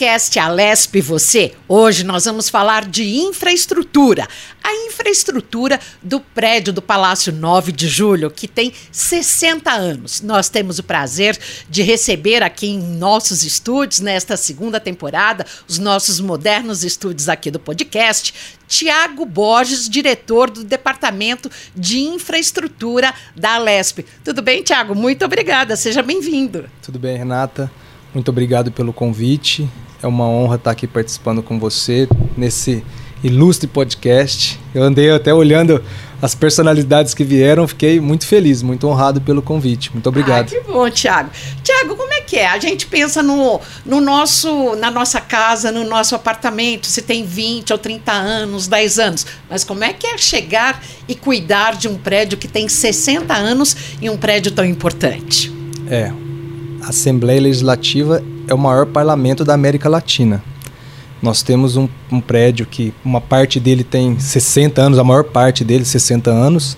podcast Alesp Você. Hoje nós vamos falar de infraestrutura. A infraestrutura do prédio do Palácio 9 de Julho, que tem 60 anos. Nós temos o prazer de receber aqui em nossos estúdios, nesta segunda temporada, os nossos modernos estúdios aqui do podcast, Tiago Borges, diretor do Departamento de Infraestrutura da Alesp. Tudo bem, Tiago? Muito obrigada. Seja bem-vindo. Tudo bem, Renata. Muito obrigado pelo convite. É uma honra estar aqui participando com você nesse ilustre podcast. Eu andei até olhando as personalidades que vieram, fiquei muito feliz, muito honrado pelo convite. Muito obrigado. Ah, que bom, Tiago. Tiago, como é que é? A gente pensa no, no nosso, na nossa casa, no nosso apartamento, se tem 20 ou 30 anos, 10 anos. Mas como é que é chegar e cuidar de um prédio que tem 60 anos e um prédio tão importante? É, a Assembleia Legislativa é o maior parlamento da América Latina. Nós temos um, um, prédio que uma parte dele tem 60 anos, a maior parte dele 60 anos,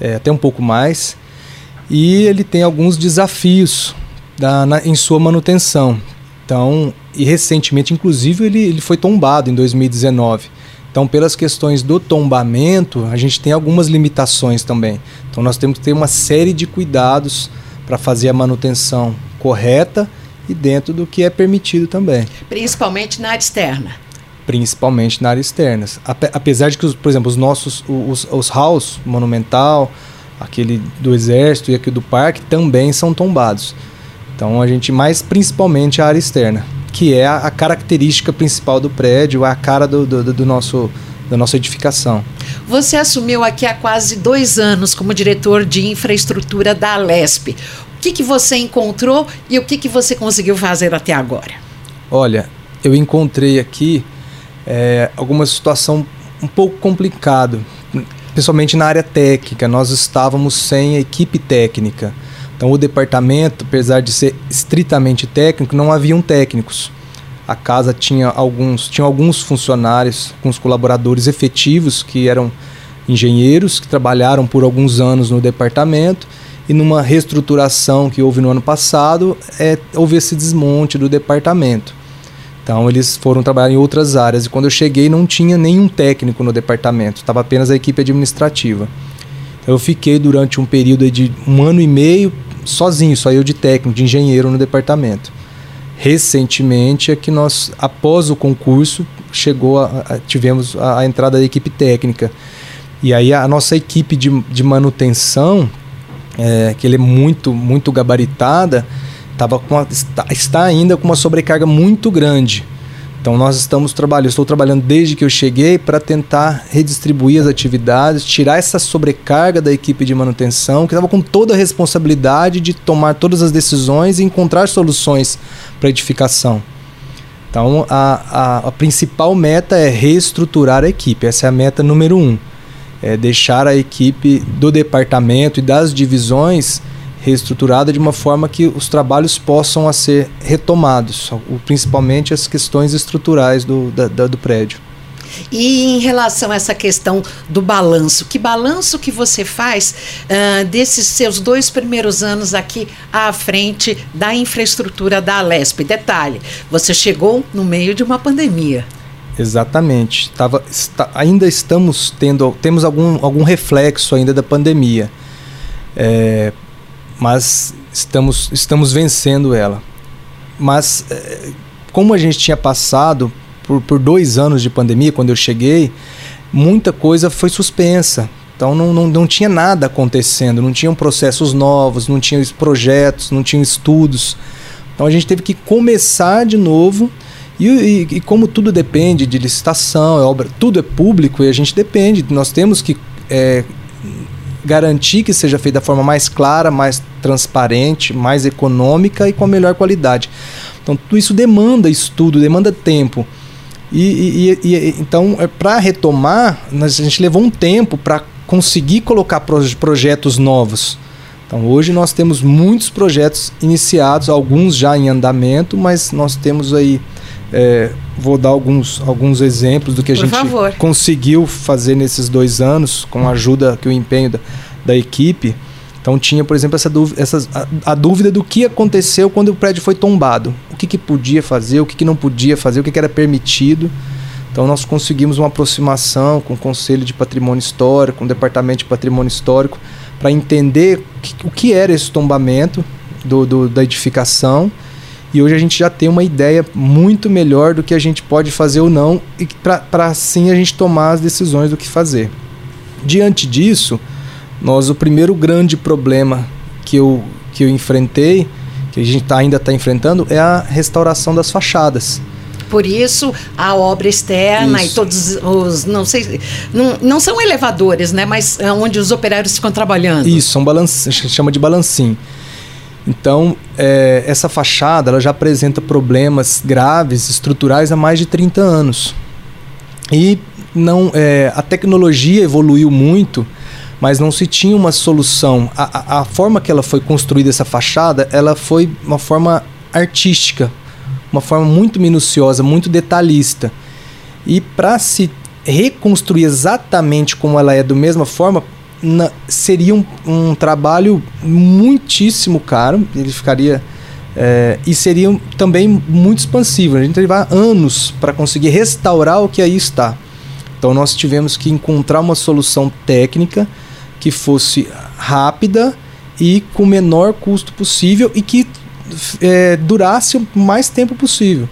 é, até um pouco mais, e ele tem alguns desafios da, na, em sua manutenção. Então, e recentemente, inclusive, ele, ele foi tombado em 2019. Então, pelas questões do tombamento, a gente tem algumas limitações também. Então, nós temos que ter uma série de cuidados para fazer a manutenção correta e dentro do que é permitido também. Principalmente na área externa. Principalmente na área externa. Apesar de que, por exemplo, os nossos os, os halls monumental, aquele do exército e aquele do parque também são tombados. Então a gente mais principalmente a área externa, que é a, a característica principal do prédio, a cara do, do, do nosso da nossa edificação. Você assumiu aqui há quase dois anos como diretor de infraestrutura da Alesp que, que você encontrou e o que, que você conseguiu fazer até agora? Olha, eu encontrei aqui é, alguma situação um pouco complicada, principalmente na área técnica. Nós estávamos sem equipe técnica. Então, o departamento, apesar de ser estritamente técnico, não haviam técnicos. A casa tinha alguns, tinha alguns funcionários, alguns colaboradores efetivos que eram engenheiros que trabalharam por alguns anos no departamento e numa reestruturação que houve no ano passado, é, houve esse desmonte do departamento. Então eles foram trabalhar em outras áreas e quando eu cheguei não tinha nenhum técnico no departamento, estava apenas a equipe administrativa. Eu fiquei durante um período de um ano e meio sozinho, só eu de técnico, de engenheiro no departamento. Recentemente é que nós, após o concurso, chegou a, a, tivemos a, a, entrada da equipe técnica. E aí a nossa equipe de, de manutenção é, que ele é muito, muito gabaritada, tava com uma, está, está ainda com uma sobrecarga muito grande. Então nós estamos trabalhando, estou trabalhando desde que eu cheguei para tentar redistribuir as atividades, tirar essa sobrecarga da equipe de manutenção, que estava com toda a responsabilidade de tomar todas as decisões e encontrar soluções para edificação. Então a, a, a principal meta é reestruturar a equipe, essa é a meta número um é, deixar a equipe do departamento e das divisões reestruturada de uma forma que os trabalhos possam a ser retomados, principalmente as questões estruturais do, da, da, do prédio. E em relação a essa questão do balanço, que balanço que você faz uh, desses seus dois primeiros anos aqui à frente da infraestrutura da Alesp? Detalhe, você chegou no meio de uma pandemia. Exatamente. Tava, está, ainda estamos tendo, temos algum, algum reflexo ainda da pandemia, é, mas estamos, estamos vencendo ela. Mas é, como a gente tinha passado por, por dois anos de pandemia quando eu cheguei, muita coisa foi suspensa. Então não, não, não tinha nada acontecendo, não tinham processos novos, não tinham projetos, não tinham estudos. Então a gente teve que começar de novo e, e, e, como tudo depende de licitação, é obra, tudo é público e a gente depende, nós temos que é, garantir que seja feito da forma mais clara, mais transparente, mais econômica e com a melhor qualidade. Então tudo isso demanda estudo, demanda tempo. E, e então, é, para retomar, a gente levou um tempo para conseguir colocar projetos novos. Então hoje nós temos muitos projetos iniciados, alguns já em andamento, mas nós temos aí é, vou dar alguns, alguns exemplos do que a Por gente favor. conseguiu fazer nesses dois anos, com a ajuda que o empenho da, da equipe. Então tinha, por exemplo, essa dúvida, a, a, dúvida do que aconteceu quando o prédio foi tombado. O que, que podia fazer, o que, que não podia fazer, o que, que era permitido. Então nós conseguimos uma aproximação com o Conselho de Patrimônio Histórico, com o Departamento de Patrimônio Histórico, para entender o que era esse tombamento do, do, da edificação. E hoje a gente já tem uma ideia muito melhor do que a gente pode fazer ou não, e para assim a gente tomar as decisões do que fazer. Diante disso, nós o primeiro grande problema que eu, que eu enfrentei, que a gente tá, ainda está enfrentando, é a restauração das fachadas. Por isso, a obra externa isso. e todos os. Não sei. Não, não são elevadores, né? Mas é onde os operários ficam trabalhando. Isso, são balancinhos, chama de balancim. Então, é, essa fachada ela já apresenta problemas graves, estruturais há mais de 30 anos. E não, é, a tecnologia evoluiu muito, mas não se tinha uma solução. A, a, a forma que ela foi construída, essa fachada, ela foi uma forma artística, uma forma muito minuciosa, muito detalhista. E para se reconstruir exatamente como ela é, da mesma forma, na, seria um, um, trabalho muitíssimo caro. Ele ficaria. É, e seria também muito expansivo. A gente levar anos para conseguir restaurar o que aí está. Então nós tivemos que encontrar uma solução técnica que fosse rápida e com o menor custo possível e que é, durasse o mais tempo possível.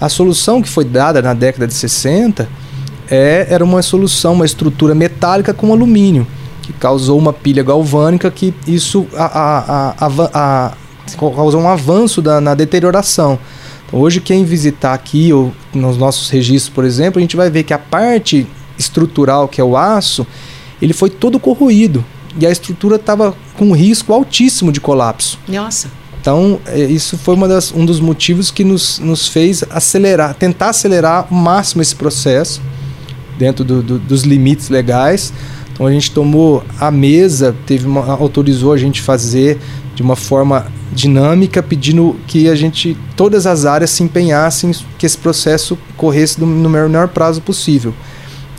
A solução que foi dada na década de 60 é, era uma solução, uma estrutura metálica com alumínio, que causou uma pilha galvânica que isso a, a, a, causou um avanço da, na deterioração. Então, hoje, quem visitar aqui, ou nos nossos registros, por exemplo, a gente vai ver que a parte estrutural, que é o aço, ele foi todo corroído. E a estrutura estava com um risco altíssimo de colapso. Nossa. Então, é, isso foi das, um dos motivos que nos, nos fez acelerar, tentar acelerar ao máximo esse processo, dentro do, do, dos limites legais. Então, a gente tomou a mesa, teve uma, autorizou a gente fazer de uma forma dinâmica, pedindo que a gente, todas as áreas se empenhassem que esse processo corresse no, no menor prazo possível.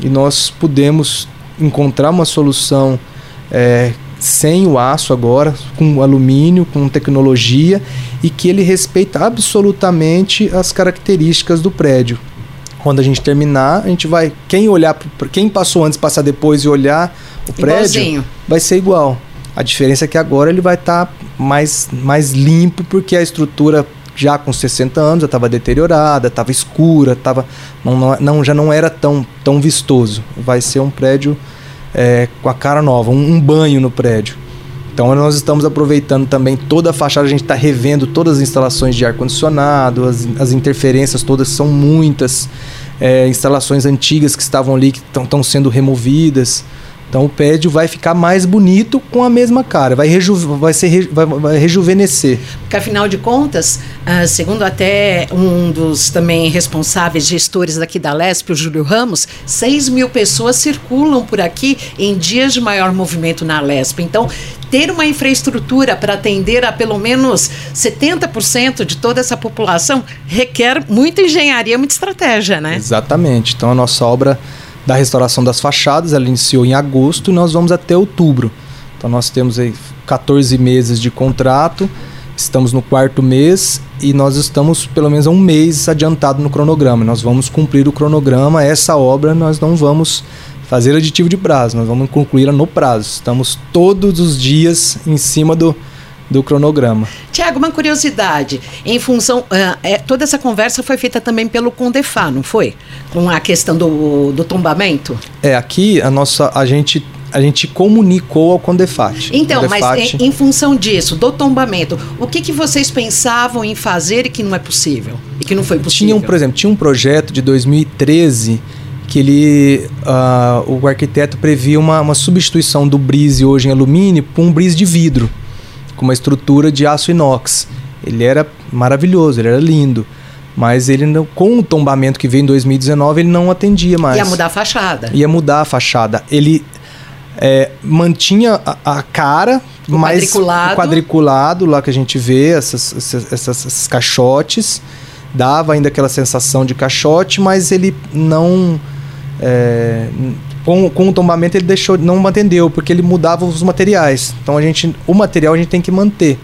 E nós pudemos encontrar uma solução é, sem o aço agora, com alumínio, com tecnologia e que ele respeita absolutamente as características do prédio. Quando a gente terminar, a gente vai. Quem olhar, quem passou antes, passar depois e olhar o prédio, Igualzinho. vai ser igual. A diferença é que agora ele vai estar tá mais, mais limpo, porque a estrutura já com 60 anos já estava deteriorada, estava escura, tava, não, não, já não era tão, tão vistoso. Vai ser um prédio é, com a cara nova, um, um, banho no prédio. Então nós estamos aproveitando também toda a fachada, a gente está revendo todas as instalações de ar-condicionado, as, as interferências todas são muitas, é, instalações antigas que estavam ali que estão sendo removidas. Então o prédio vai ficar mais bonito com a mesma cara, vai, reju vai, ser, vai, vai rejuvenescer. Porque afinal de contas, uh, segundo até um dos também responsáveis gestores daqui da LESP, o Júlio Ramos, 6 mil pessoas circulam por aqui em dias de maior movimento na LESP. Então, ter uma infraestrutura para atender a pelo menos 70% de toda essa população requer muita engenharia, muita estratégia, né? Exatamente. Então a nossa obra da restauração das fachadas. Ela iniciou em agosto e nós vamos até outubro. Então nós temos aí 14 meses de contrato, estamos no quarto mês e nós estamos pelo menos um mês adiantado no cronograma. Nós vamos cumprir o cronograma. Essa obra nós não vamos fazer aditivo de prazo, nós vamos concluí-la no prazo. Estamos todos os dias em cima do, do cronograma. Tiago, uma curiosidade. Em função. Uh, é, toda essa conversa foi feita também pelo Condefá, não foi? Com a questão do, do tombamento? É, aqui a nossa. A gente a gente comunicou ao Condefat. Então, mas em, em, função disso, do tombamento, o que, que vocês pensavam em fazer e que não é possível? E que não foi possível? Tinha, um, por exemplo, tinha um projeto de 2013 que ele, uh, o arquiteto previa uma, uma substituição do brise hoje em alumínio por um brise de vidro com uma estrutura de aço inox. Ele era maravilhoso, ele era lindo. Mas ele não, com o tombamento que veio em 2019, ele não atendia mais. Ia mudar a fachada. Ia mudar a fachada. Ele é, mantinha a, a cara, o mas quadriculado. quadriculado lá que a gente vê, essas, essas, essas, esses caixotes. Dava ainda aquela sensação de caixote, mas ele não. É, com, com o tombamento ele deixou, não atendeu, porque ele mudava os materiais. Então a gente, o material a gente tem que manter.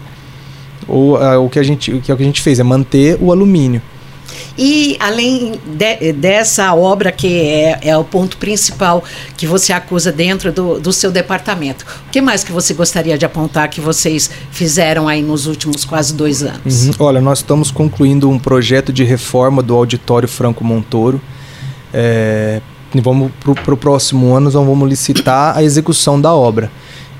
O, a, o, que a gente, o que a gente fez é manter o alumínio. E além de, dessa obra, que é, é, o ponto principal que você acusa dentro do, do seu departamento, o que mais que você gostaria de apontar que vocês fizeram aí nos últimos quase dois anos? Uhum. Olha, nós estamos concluindo um projeto de reforma do Auditório Franco Montoro. É, vamos para o próximo ano, nós vamos licitar a execução da obra.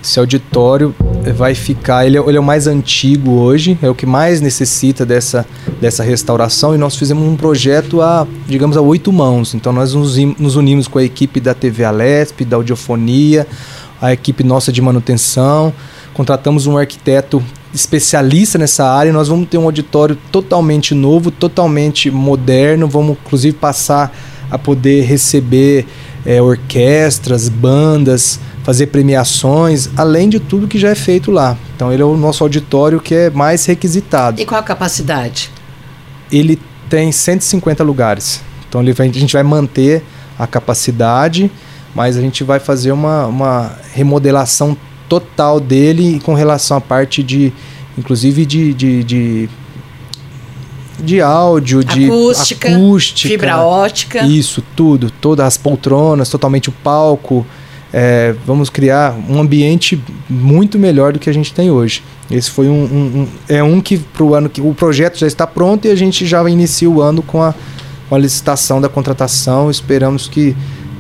Esse auditório vai ficar, ele é, ele é, o mais antigo hoje, é o que mais necessita dessa, dessa restauração e nós fizemos um projeto a, digamos, a oito mãos. Então nós nos, nos unimos com a equipe da TV Alesp, da audiofonia, a equipe nossa de manutenção, contratamos um arquiteto especialista nessa área e nós vamos ter um auditório totalmente novo, totalmente moderno, vamos inclusive passar a poder receber é, orquestras, bandas, fazer premiações, além de tudo que já é feito lá. Então ele é o nosso auditório que é mais requisitado. E qual a capacidade? Ele tem 150 lugares. Então ele vai, a gente vai manter a capacidade, mas a gente vai fazer uma, uma remodelação total dele com relação à parte de, inclusive de, de, de de áudio, de acústica, acústica, fibra ótica. Isso, tudo. Todas as poltronas, totalmente o palco. É, vamos criar um ambiente muito melhor do que a gente tem hoje. Esse foi um, um, um é um que pro ano que o projeto já está pronto e a gente já inicia o ano com a, com a licitação da contratação. Esperamos que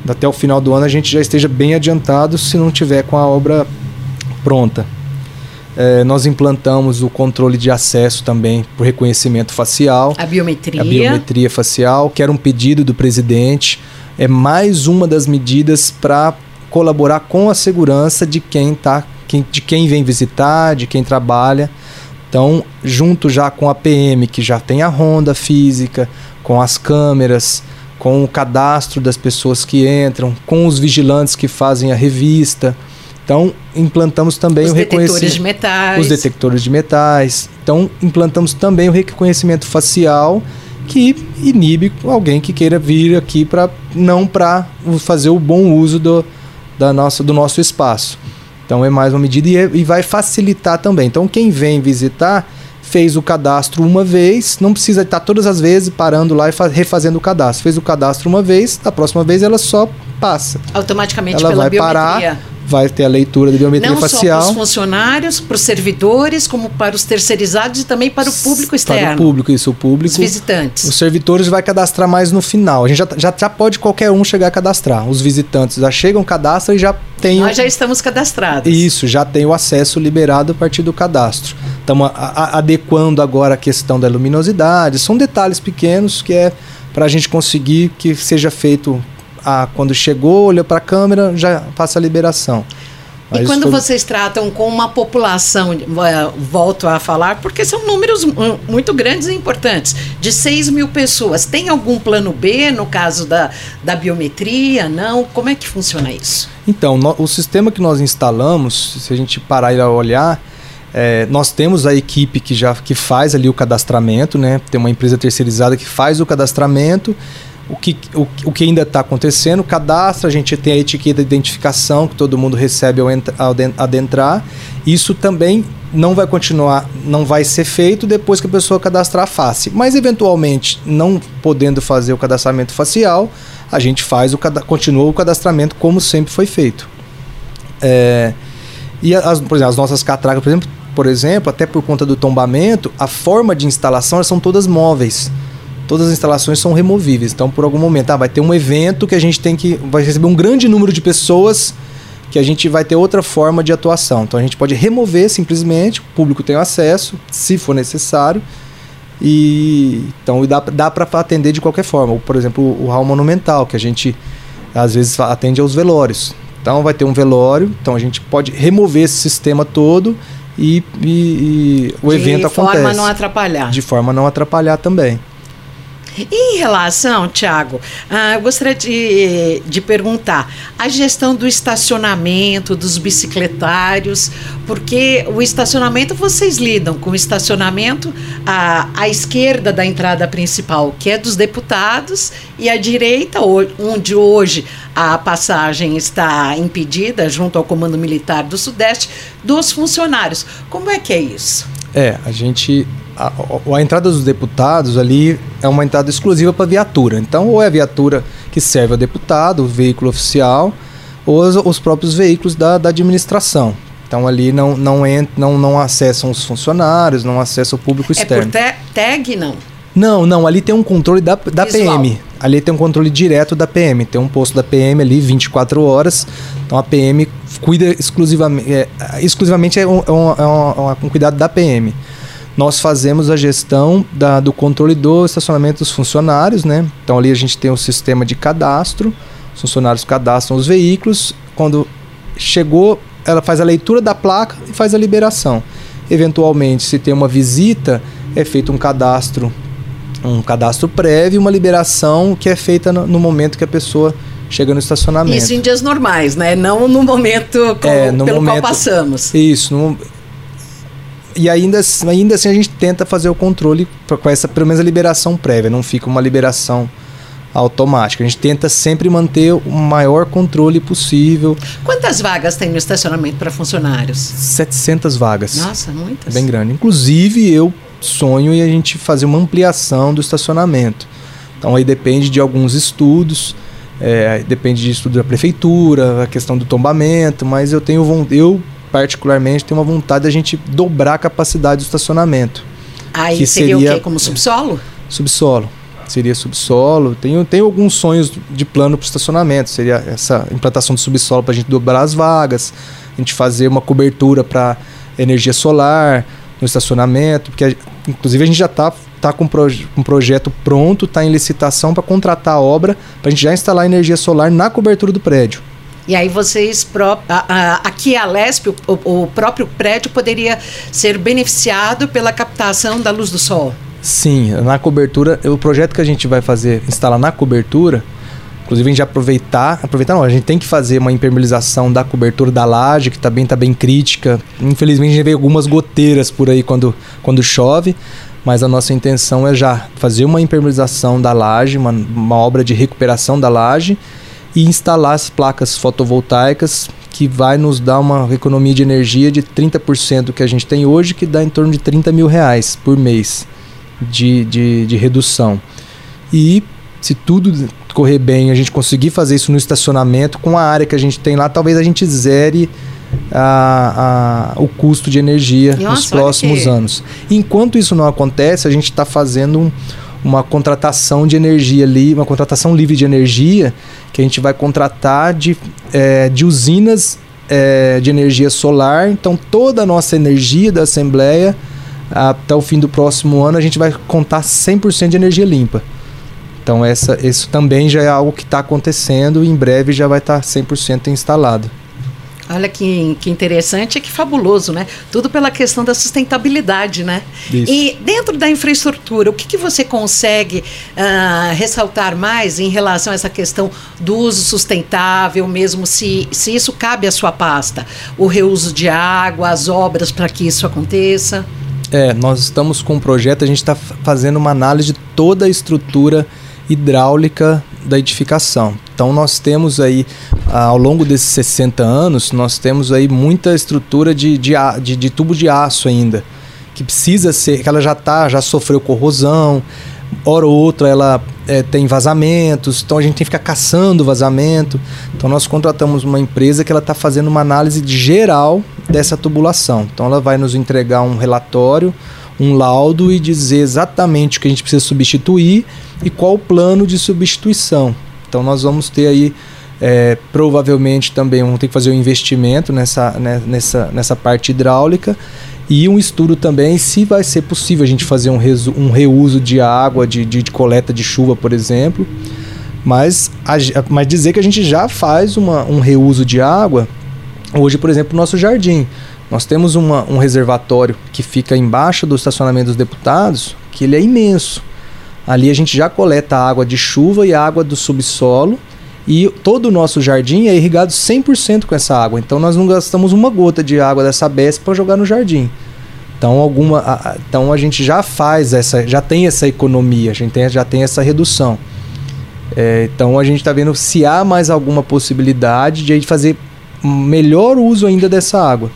até o final do ano a gente já esteja bem adiantado, se não tiver com a obra pronta. É, nós implantamos o controle de acesso também por reconhecimento facial. A biometria. A biometria facial, que era um pedido do presidente. É mais uma das medidas para colaborar com a segurança de quem tá, de quem vem visitar, de quem trabalha. Então, junto já com a PM, que já tem a ronda física, com as câmeras, com o cadastro das pessoas que entram, com os vigilantes que fazem a revista. Então, implantamos também os o reconhecimento. de metais. Os detectores de metais. Então, implantamos também o reconhecimento facial que inibe alguém que queira vir aqui para não para fazer o bom uso do, da nossa, do nosso espaço. Então é mais uma medida e, é, e vai facilitar também. Então quem vem visitar fez o cadastro uma vez, não precisa estar todas as vezes parando lá e refazendo o cadastro. Fez o cadastro uma vez, da próxima vez ela só passa. Automaticamente ela pela vai biometria. parar vai ter a leitura da biometria Não facial. Não só para os funcionários, para os servidores, como para os terceirizados e também para o público externo. Para o público, isso, o público. Os visitantes. Os servidores vai cadastrar mais no final. A gente já, já, já pode qualquer um chegar a cadastrar. Os visitantes já chegam, cadastram e já tem. Nós já estamos cadastrados. Isso, já tem o acesso liberado a partir do cadastro. Estamos adequando agora a questão da luminosidade. São detalhes pequenos que é para a gente conseguir que seja feito a, quando chegou, olhou para a câmera, já passa a liberação. Mas e quando foi... vocês tratam com uma população, volto a falar, porque são números muito grandes e importantes, de 6 mil pessoas, tem algum plano B no caso da, da biometria? Não? Como é que funciona isso? Então, no, o sistema que nós instalamos, se a gente parar e olhar, é, nós temos a equipe que já que faz ali o cadastramento, né? Tem uma empresa terceirizada que faz o cadastramento o que, o, o que ainda está acontecendo, cadastra, a gente tem a etiqueta de identificação que todo mundo recebe ao, ao adentrar. Isso também não vai continuar, não vai ser feito depois que a pessoa cadastrar a face. Mas eventualmente, não podendo fazer o cadastramento facial, a gente faz o continua o cadastramento como sempre foi feito. É, e as, por exemplo, as nossas catracas, por exemplo, por exemplo, até por conta do tombamento, a forma de instalação são todas móveis todas as instalações são removíveis. Então, por algum momento, ah, vai ter um evento que a gente tem que. vai receber um grande número de pessoas que a gente vai ter outra forma de atuação. Então, a gente pode remover simplesmente, o público tem acesso, se for necessário. E então dá, dá para atender de qualquer forma. Por exemplo, o, o hall monumental, que a gente às vezes atende aos velórios. Então vai ter um velório, então a gente pode remover esse sistema todo e, e, e o de evento acontece. De forma a não atrapalhar. De forma a não atrapalhar também. Em relação, Tiago, ah, eu gostaria de, de perguntar a gestão do estacionamento, dos bicicletários, porque o estacionamento vocês lidam com o estacionamento à, à esquerda da entrada principal, que é dos deputados, e à direita, onde hoje a passagem está impedida, junto ao Comando Militar do Sudeste, dos funcionários. Como é que é isso? É, a gente a, a, entrada dos deputados ali é uma entrada exclusiva para viatura. Então, ou é a viatura que serve ao deputado, o veículo oficial, ou os, os próprios veículos da, da, administração. Então, ali não, não, ent, não, não acessam os funcionários, não acessam o público externo. É por tag, não? Não, não, ali tem um controle da, da PM. Ali tem um controle direto da PM. Tem um posto da PM ali 24 horas. Então a PM cuida exclusivamente. É, exclusivamente é um, é, um, é um, um cuidado da PM nós fazemos a gestão da, do controle do estacionamento dos funcionários, né? Então ali a gente tem um sistema de cadastro, os funcionários cadastram os veículos, quando chegou, ela faz a leitura da placa e faz a liberação. Eventualmente, se tem uma visita, é feito um cadastro, um cadastro prévio, uma liberação que é feita no, no momento que a pessoa chega no estacionamento. Isso em dias normais, né? Não no momento com, é, no pelo momento, qual passamos. Isso, no, e ainda, ainda assim a gente tenta fazer o controle com essa, pelo menos a liberação prévia, não fica uma liberação automática. A gente tenta sempre manter o maior controle possível. Quantas vagas tem no estacionamento para funcionários? 700 vagas. Nossa, muitas. Bem grande. Inclusive, eu sonho em a gente fazer uma ampliação do estacionamento. Então aí depende de alguns estudos, é, depende de estudo da prefeitura, a questão do tombamento, mas eu tenho eu particularmente, tem uma vontade da gente dobrar a capacidade do estacionamento. Aí seria, seria o quê? Como subsolo? Subsolo. Seria subsolo. Tenho, tenho alguns sonhos de plano para o estacionamento. Seria essa implantação do subsolo para a gente dobrar as vagas, a gente fazer uma cobertura para energia solar no estacionamento, porque inclusive a gente já está tá com um projeto pronto, está em licitação para contratar a obra, para a gente já instalar energia solar na cobertura do prédio. E aí vocês, aqui a Lesp, o, o próprio prédio poderia ser beneficiado pela captação da luz do sol. Sim, na cobertura, o projeto que a gente vai fazer, instalar na cobertura, inclusive a gente aproveitar, aproveitar não, a gente tem que fazer uma impermeabilização da cobertura da laje, que também está bem crítica. Infelizmente a gente vê algumas goteiras por aí quando, quando chove, mas a nossa intenção é já fazer uma impermeabilização da laje, uma, uma obra de recuperação da laje e instalar as placas fotovoltaicas que vai nos dar uma economia de energia de 30% do que a gente tem hoje, que dá em torno de 30 mil reais por mês de, de, de redução. E se tudo correr bem, a gente conseguir fazer isso no estacionamento, com a área que a gente tem lá, talvez a gente zere a, a, o custo de energia Nossa, nos próximos que... anos. Enquanto isso não acontece, a gente está fazendo um, uma contratação de energia ali, uma contratação livre de energia, que a gente vai contratar de, é, de usinas é, de energia solar. Então, toda a nossa energia da Assembleia, até o fim do próximo ano, a gente vai contar 100% de energia limpa. Então, essa, isso também já é algo que está acontecendo e em breve já vai estar tá 100% instalado. Olha que, que interessante e que fabuloso, né? Tudo pela questão da sustentabilidade, né? Isso. E dentro da infraestrutura, o que, que você consegue uh, ressaltar mais em relação a essa questão do uso sustentável, mesmo se, se isso cabe à sua pasta? O reuso de água, as obras para que isso aconteça? É, nós estamos com um projeto, a gente está fazendo uma análise de toda a estrutura hidráulica da edificação. Então nós temos aí, ao longo desses 60 anos, nós temos aí muita estrutura de, de, de, de tubo de aço ainda, que precisa ser, que ela já tá, já sofreu corrosão, hora ou outra ela é, tem vazamentos, então a gente tem que ficar caçando vazamento. Então nós contratamos uma empresa que ela está fazendo uma análise geral dessa tubulação. Então ela vai nos entregar um relatório um laudo e dizer exatamente o que a gente precisa substituir e qual o plano de substituição. Então nós vamos ter aí é, provavelmente também vamos ter que fazer um investimento nessa, né, nessa, nessa parte hidráulica e um estudo também se vai ser possível a gente fazer um, resu, um reuso de água, de, de, de, coleta de chuva, por exemplo. Mas, mas dizer que a gente já faz uma, um reuso de água, hoje, por exemplo, no nosso jardim. Nós temos uma, um reservatório que fica embaixo do estacionamento dos deputados, que ele é imenso. Ali a gente já coleta água de chuva e água do subsolo e todo o nosso jardim é irrigado 100% com essa água. Então nós não gastamos uma gota de água dessa BES para jogar no jardim. Então, alguma, a, então a gente já faz essa, já tem essa economia, a gente tem, já tem essa redução. É, então a gente está vendo se há mais alguma possibilidade de fazer melhor uso ainda dessa água.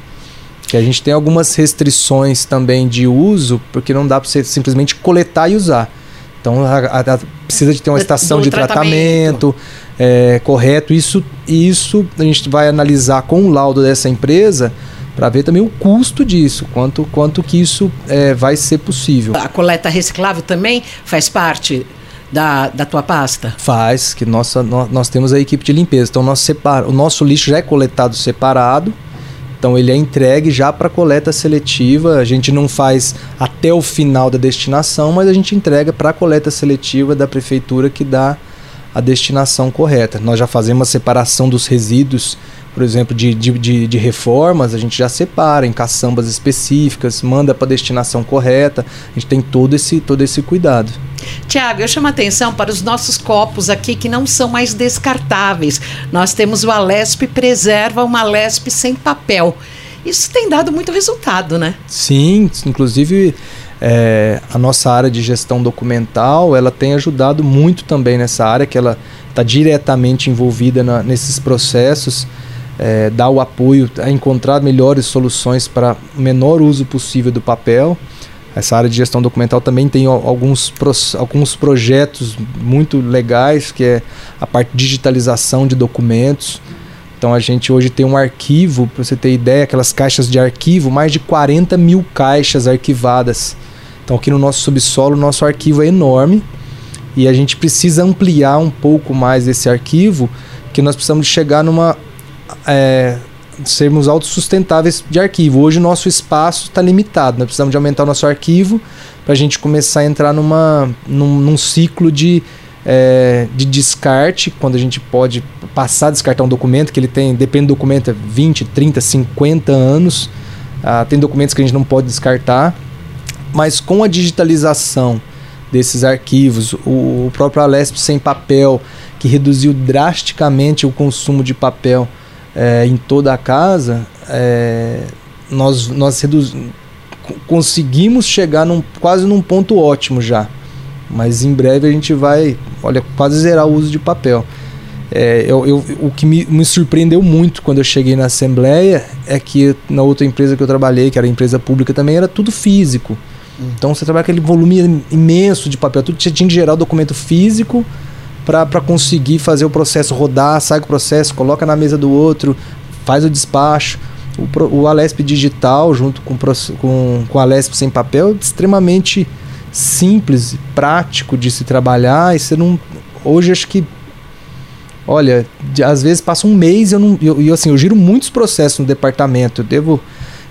Que a gente tem algumas restrições também de uso, porque não dá para você simplesmente coletar e usar. Então a, a, precisa de ter uma estação de tratamento, tratamento é, correto. Isso, isso a gente vai analisar com o laudo dessa empresa para ver também o custo disso, quanto, quanto que isso é, vai ser possível. A coleta reciclável também faz parte da, da tua pasta? Faz, que nossa, nós, nós temos a equipe de limpeza. Então nós separa, o nosso lixo já é coletado separado, então ele é entregue já para coleta seletiva. A gente não faz até o final da destinação, mas a gente entrega para a coleta seletiva da prefeitura que dá a destinação correta. Nós já fazemos a separação dos resíduos por exemplo, de, de, de, de, reformas, a gente já separa em caçambas específicas, manda para a destinação correta, a gente tem todo esse, todo esse cuidado. Tiago, eu chamo a atenção para os nossos copos aqui que não são mais descartáveis. Nós temos o Alesp Preserva, uma Alesp sem papel. Isso tem dado muito resultado, né? Sim, inclusive é, a nossa área de gestão documental, ela tem ajudado muito também nessa área, que ela está diretamente envolvida na, nesses processos é, dar o apoio a encontrar melhores soluções para menor uso possível do papel. Essa área de gestão documental também tem alguns, alguns projetos muito legais, que é a parte de digitalização de documentos. Então a gente hoje tem um arquivo, para você ter ideia, aquelas caixas de arquivo, mais de 40 mil caixas arquivadas. Então aqui no nosso subsolo, nosso arquivo é enorme e a gente precisa ampliar um pouco mais esse arquivo, que nós precisamos chegar numa é, sermos autossustentáveis de arquivo. Hoje o nosso espaço está limitado, nós precisamos de aumentar o nosso arquivo para a gente começar a entrar numa, num, num ciclo de, é, de descarte, quando a gente pode passar a descartar um documento, que ele tem, depende do documento, 20, 30, 50 anos. Ah, tem documentos que a gente não pode descartar, mas com a digitalização desses arquivos, o, o próprio Alesp sem papel, que reduziu drasticamente o consumo de papel, é, em toda a casa, é, nós, nós reduz, conseguimos chegar num, quase num ponto ótimo já. Mas em breve a gente vai, olha, quase zerar o uso de papel. É, eu, eu, o que me, me, surpreendeu muito quando eu cheguei na Assembleia é que na outra empresa que eu trabalhei, que era empresa pública também, era tudo físico. Hum. Então você trabalha aquele volume imenso de papel, tudo tinha que gerar o documento físico para conseguir fazer o processo rodar, sai o processo, coloca na mesa do outro, faz o despacho. O, o Alesp digital, junto com, com, com o Alesp sem papel, é extremamente simples, prático de se trabalhar. E você não. Hoje acho que. Olha, de, às vezes passa um mês e eu não. Eu, eu, assim, eu giro muitos processos no departamento. Eu devo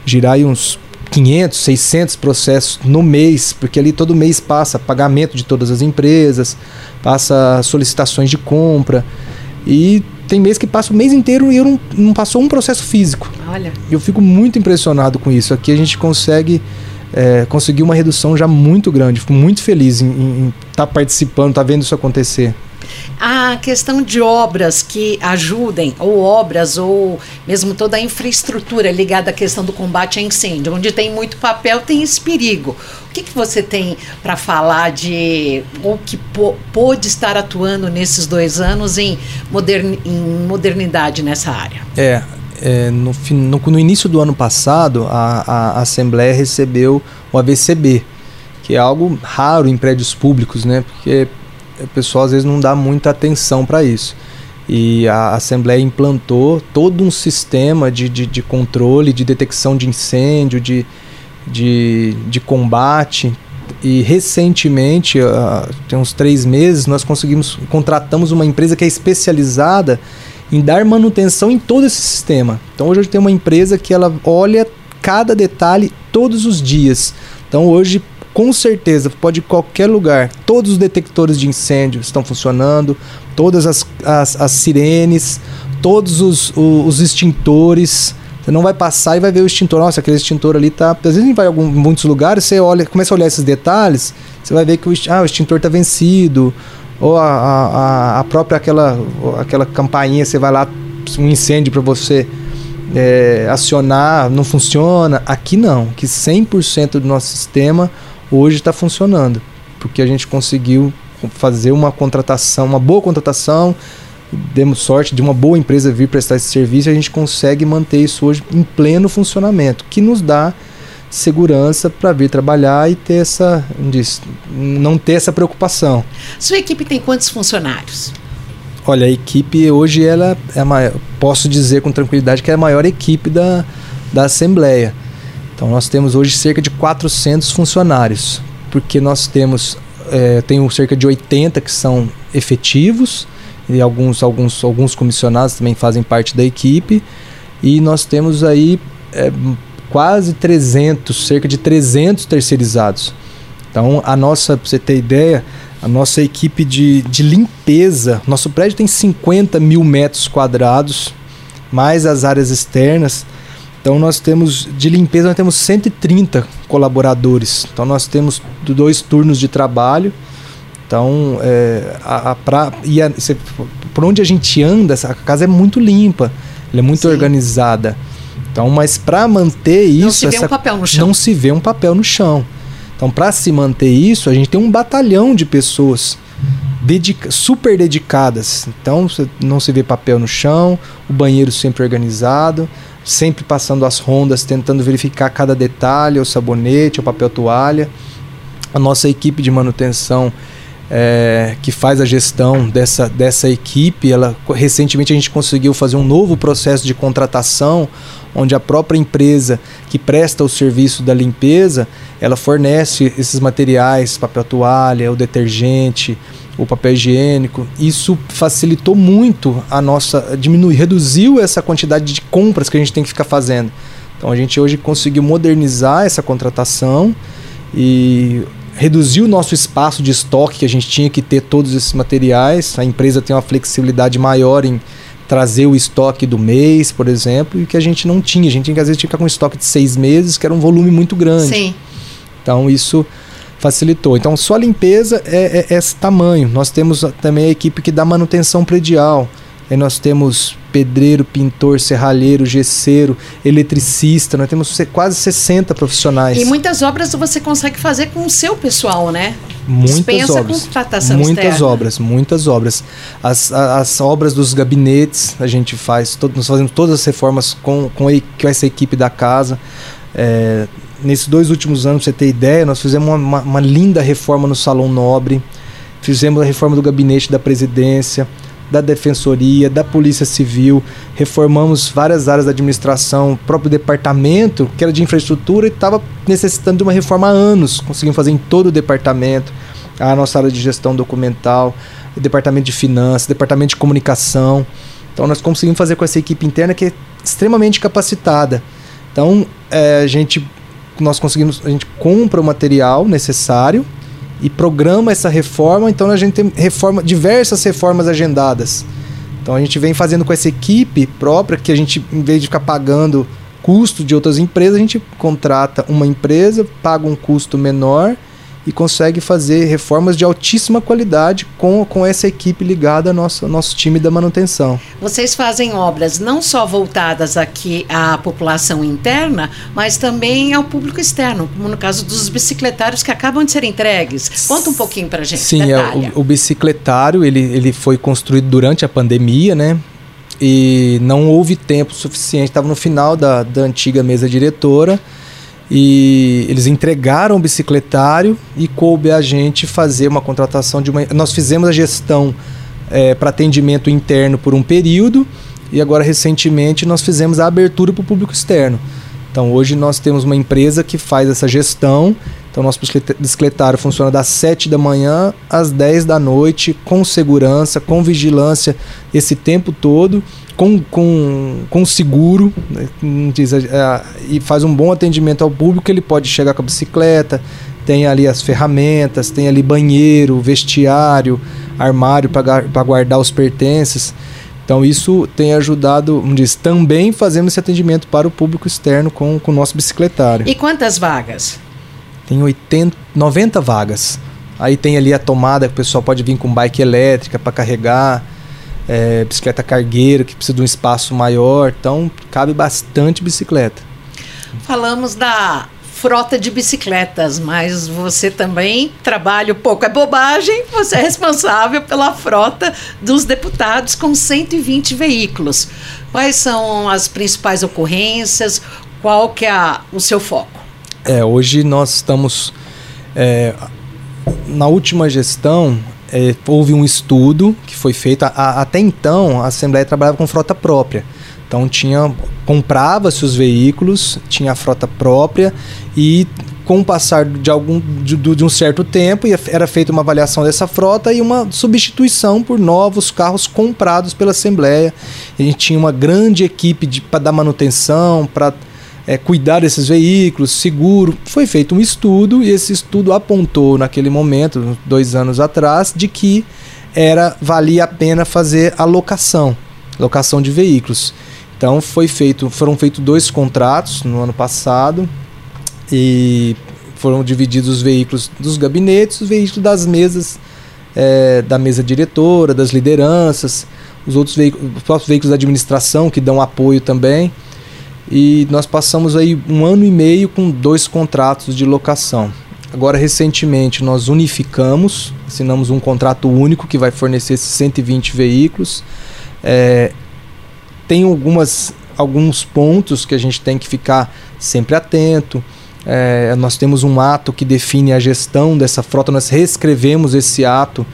girar aí uns 500, 600 processos no mês, porque ali todo mês passa pagamento de todas as empresas, passa solicitações de compra e tem mês que passa o mês inteiro e eu não, não passou um processo físico. Olha. Eu fico muito impressionado com isso. Aqui a gente consegue é, conseguir uma redução já muito grande. Fico muito feliz em estar tá participando, estar tá vendo isso acontecer a questão de obras que ajudem, ou obras, ou mesmo toda a infraestrutura ligada à questão do combate a incêndio, onde tem muito papel, tem esse perigo. O que, que você tem para falar de ou que pôde estar atuando nesses dois anos em, modern, em modernidade nessa área? É, é no, no, no, início do ano passado, a, a Assembleia recebeu o AVCB, que é algo raro em prédios públicos, né? Porque o pessoal às vezes não dá muita atenção para isso. E a Assembleia implantou todo um sistema de, de, de controle, de detecção de incêndio, de, de, de combate. E recentemente, uh, tem uns três meses, nós conseguimos, contratamos uma empresa que é especializada em dar manutenção em todo esse sistema. Então hoje tem uma empresa que ela olha cada detalhe todos os dias. Então hoje com certeza pode ir qualquer lugar. Todos os detectores de incêndio estão funcionando, todas as, as, as sirenes, todos os, os, os extintores, Você não vai passar e vai ver o extintor. Nossa, aquele extintor ali tá. Às vezes vai em muitos lugares, você olha, começa a olhar esses detalhes, você vai ver que o, ah, o extintor está vencido, ou a, a, a, própria aquela, aquela campainha, você vai lá, um incêndio para você é, acionar, não funciona. Aqui não, que 100% do nosso sistema hoje está funcionando, porque a gente conseguiu fazer uma contratação, uma boa contratação demos sorte de uma boa empresa vir prestar esse serviço e a gente consegue manter isso hoje em pleno funcionamento, que nos dá segurança para vir trabalhar e ter essa, não ter essa preocupação. Sua equipe tem quantos funcionários? Olha, a equipe hoje ela é maior, posso dizer com tranquilidade que é a maior equipe da, da Assembleia. Então nós temos hoje cerca de 400 funcionários, porque nós temos é, tenho cerca de 80 que são efetivos e alguns, alguns, alguns comissionados também fazem parte da equipe. E nós temos aí é, quase 300, cerca de 300 terceirizados. Então, a nossa, para você ter ideia, a nossa equipe de, de limpeza, nosso prédio tem 50 mil metros quadrados, mais as áreas externas. Então, nós temos, de limpeza, nós temos 130 colaboradores. Então, nós temos dois turnos de trabalho então, é, a, a pra, e a, cê, por onde a gente anda, a casa é muito limpa, ela é muito Sim. organizada. Então, mas para manter isso. Não se vê essa, um papel no chão. Não se vê um papel no chão. Então, para se manter isso, a gente tem um batalhão de pessoas dedica super dedicadas. Então, não se vê papel no chão, o banheiro sempre organizado, sempre passando as rondas, tentando verificar cada detalhe, o sabonete, o papel toalha. A nossa equipe de manutenção é, que faz a gestão dessa, dessa equipe. Ela, recentemente a gente conseguiu fazer um novo processo de contratação, onde a própria empresa que presta o serviço da limpeza, ela fornece esses materiais, papel toalha, o detergente, o papel higiênico. Isso facilitou muito a nossa, diminuiu, reduziu essa quantidade de compras que a gente tem que ficar fazendo. Então a gente hoje conseguiu modernizar essa contratação e reduzir o nosso espaço de estoque, que a gente tinha que ter todos esses materiais. A empresa tem uma flexibilidade maior em trazer o estoque do mês, por exemplo, e que a gente não tinha. A gente tinha que, às vezes, ficar com um estoque de seis meses, que era um volume muito grande. Sim. Então, isso facilitou. Então, só a limpeza é, é, é esse tamanho. Nós temos também a equipe que dá manutenção predial. Aí nós temos pedreiro, pintor, serralheiro, gesseiro, eletricista, nós temos quase 60 profissionais. E muitas obras você consegue fazer com o seu pessoal, né? Muitas Dispensa obras. contratação muitas externa. obras, muitas obras. As, as obras dos gabinetes a gente faz, todo, nós fazemos todas as reformas com, com, a, com essa equipe da casa. É, nesses dois últimos anos, pra você ter ideia, nós fizemos uma, uma, linda reforma no Salão Nobre, fizemos a reforma do gabinete da presidência, da Defensoria, da Polícia Civil, reformamos várias áreas da administração, o próprio departamento, que era de infraestrutura, e estava necessitando de uma reforma há anos. Conseguimos fazer em todo o departamento, a nossa área de gestão documental, departamento de finanças, departamento de comunicação. Então nós conseguimos fazer com essa equipe interna que é extremamente capacitada. Então é, a gente nós conseguimos a gente compra o material necessário e programa essa reforma. Então a gente tem reforma, diversas reformas agendadas. Então a gente vem fazendo com essa equipe própria que a gente, em vez de ficar pagando custo de outras empresas, a gente contrata uma empresa, paga um custo menor e consegue fazer reformas de altíssima qualidade com, com essa equipe ligada ao nosso, nosso time da manutenção. Vocês fazem obras não só voltadas aqui à população interna, mas também ao público externo, como no caso dos bicicletários que acabam de ser entregues. Conta um pouquinho pra gente. Sim, é, o, o bicicletário ele, ele foi construído durante a pandemia, né? E não houve tempo suficiente, estava no final da, da antiga mesa diretora e eles entregaram o bicicletário e coube a gente fazer uma contratação de uma. Nós fizemos a gestão é, para atendimento interno por um período e agora recentemente nós fizemos a abertura para o público externo. Então hoje nós temos uma empresa que faz essa gestão. Então nosso bicicletário funciona das 7 da manhã às 10 da noite, com segurança, com vigilância esse tempo todo com, com, com seguro né, diz, é, e faz um bom atendimento ao público, ele pode chegar com a bicicleta, tem ali as ferramentas, tem ali banheiro, vestiário, armário para guardar os pertences. Então isso tem ajudado, diz, também fazemos esse atendimento para o público externo com, com o nosso bicicletário. E quantas vagas? Tem 80, 90 vagas. Aí tem ali a tomada que o pessoal pode vir com bike elétrica para carregar, é, bicicleta cargueira que precisa de um espaço maior, então cabe bastante bicicleta. Falamos da frota de bicicletas, mas você também trabalha um pouco. É bobagem, você é responsável pela frota dos deputados com 120 veículos. Quais são as principais ocorrências? Qual que é a, o seu foco? É, hoje nós estamos... É, na última gestão, é, houve um estudo que foi feito. A, até então, a Assembleia trabalhava com frota própria. Então tinha comprava-se os veículos, tinha a frota própria e com o passar de algum de, de, um certo tempo era feita uma avaliação dessa frota e uma substituição por novos carros comprados pela Assembleia. A gente tinha uma grande equipe para dar manutenção, para é, cuidar desses veículos, seguro. Foi feito um estudo e esse estudo apontou naquele momento, dois anos atrás, de que era valia a pena fazer a locação, locação de veículos. Então foi feito, foram feitos dois contratos no ano passado e foram divididos os veículos dos gabinetes, os veículos das mesas é, da mesa diretora, das lideranças, os outros veículos, os próprios veículos da administração que dão apoio também. E nós passamos aí um ano e meio com dois contratos de locação. Agora, recentemente, nós unificamos, assinamos um contrato único que vai fornecer esses 120 veículos. É, tem algumas, alguns pontos que a gente tem que ficar sempre atento. É, nós temos um ato que define a gestão dessa frota, nós reescrevemos esse ato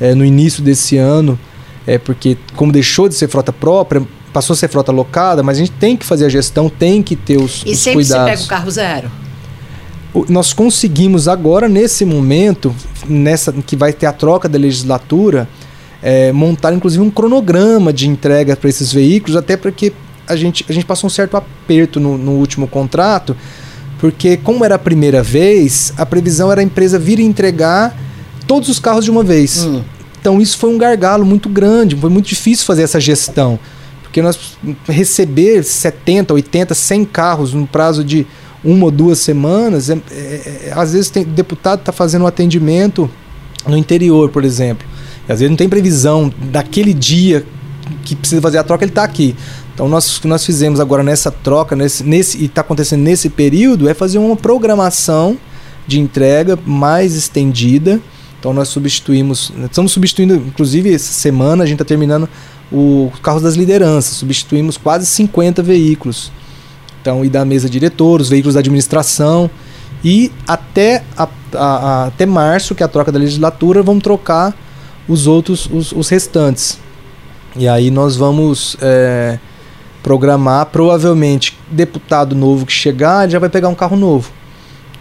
é, no início desse ano, é, porque como deixou de ser frota própria, passou a ser frota locada, mas a gente tem que fazer a gestão, tem que ter os, e os sempre cuidados. você pega o carro zero? O, nós conseguimos agora, nesse momento, nessa que vai ter a troca da legislatura, é, montar inclusive um cronograma de entrega para esses veículos, até porque a gente, a gente passou um certo aperto no, no último contrato, porque como era a primeira vez, a previsão era a empresa vir e entregar todos os carros de uma vez. Hum. Então isso foi um gargalo muito grande, foi muito difícil fazer essa gestão. Porque nós receber 70, 80, 100 carros no prazo de uma ou duas semanas, é, é, é às vezes tem deputado está fazendo um atendimento no interior, por exemplo. Às vezes não tem previsão daquele dia que precisa fazer a troca, ele está aqui. Então nós o que nós fizemos agora nessa troca, nesse, nesse e está acontecendo nesse período, é fazer uma programação de entrega mais estendida. Então nós substituímos, estamos substituindo, inclusive essa semana a gente está terminando o carros das lideranças, substituímos quase 50 veículos. Então, e da mesa diretora, os veículos da administração. E até, a, a, a, até março, que é a troca da legislatura, vamos trocar os outros, os, os restantes. E aí nós vamos é, programar, provavelmente, deputado novo que chegar, já vai pegar um carro novo.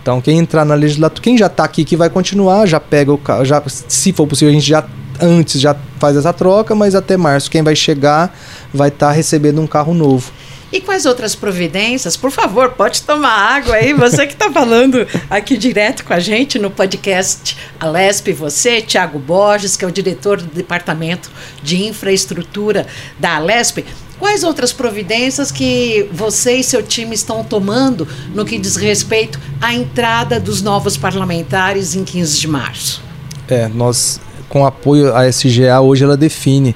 Então quem entrar na legislatura, quem já está aqui que vai continuar, já pega o carro, já, se for possível, a gente já antes já faz essa troca, mas até março quem vai chegar vai estar tá recebendo um carro novo. E quais outras providências? Por favor, pode tomar água aí. Você que está falando aqui direto com a gente no podcast Alesp, você, Tiago Borges, que é o diretor do Departamento de Infraestrutura da Alesp. Quais outras providências que você e seu time estão tomando no que diz respeito à entrada dos novos parlamentares em 15 de março? É, nós, com apoio à SGA, hoje ela define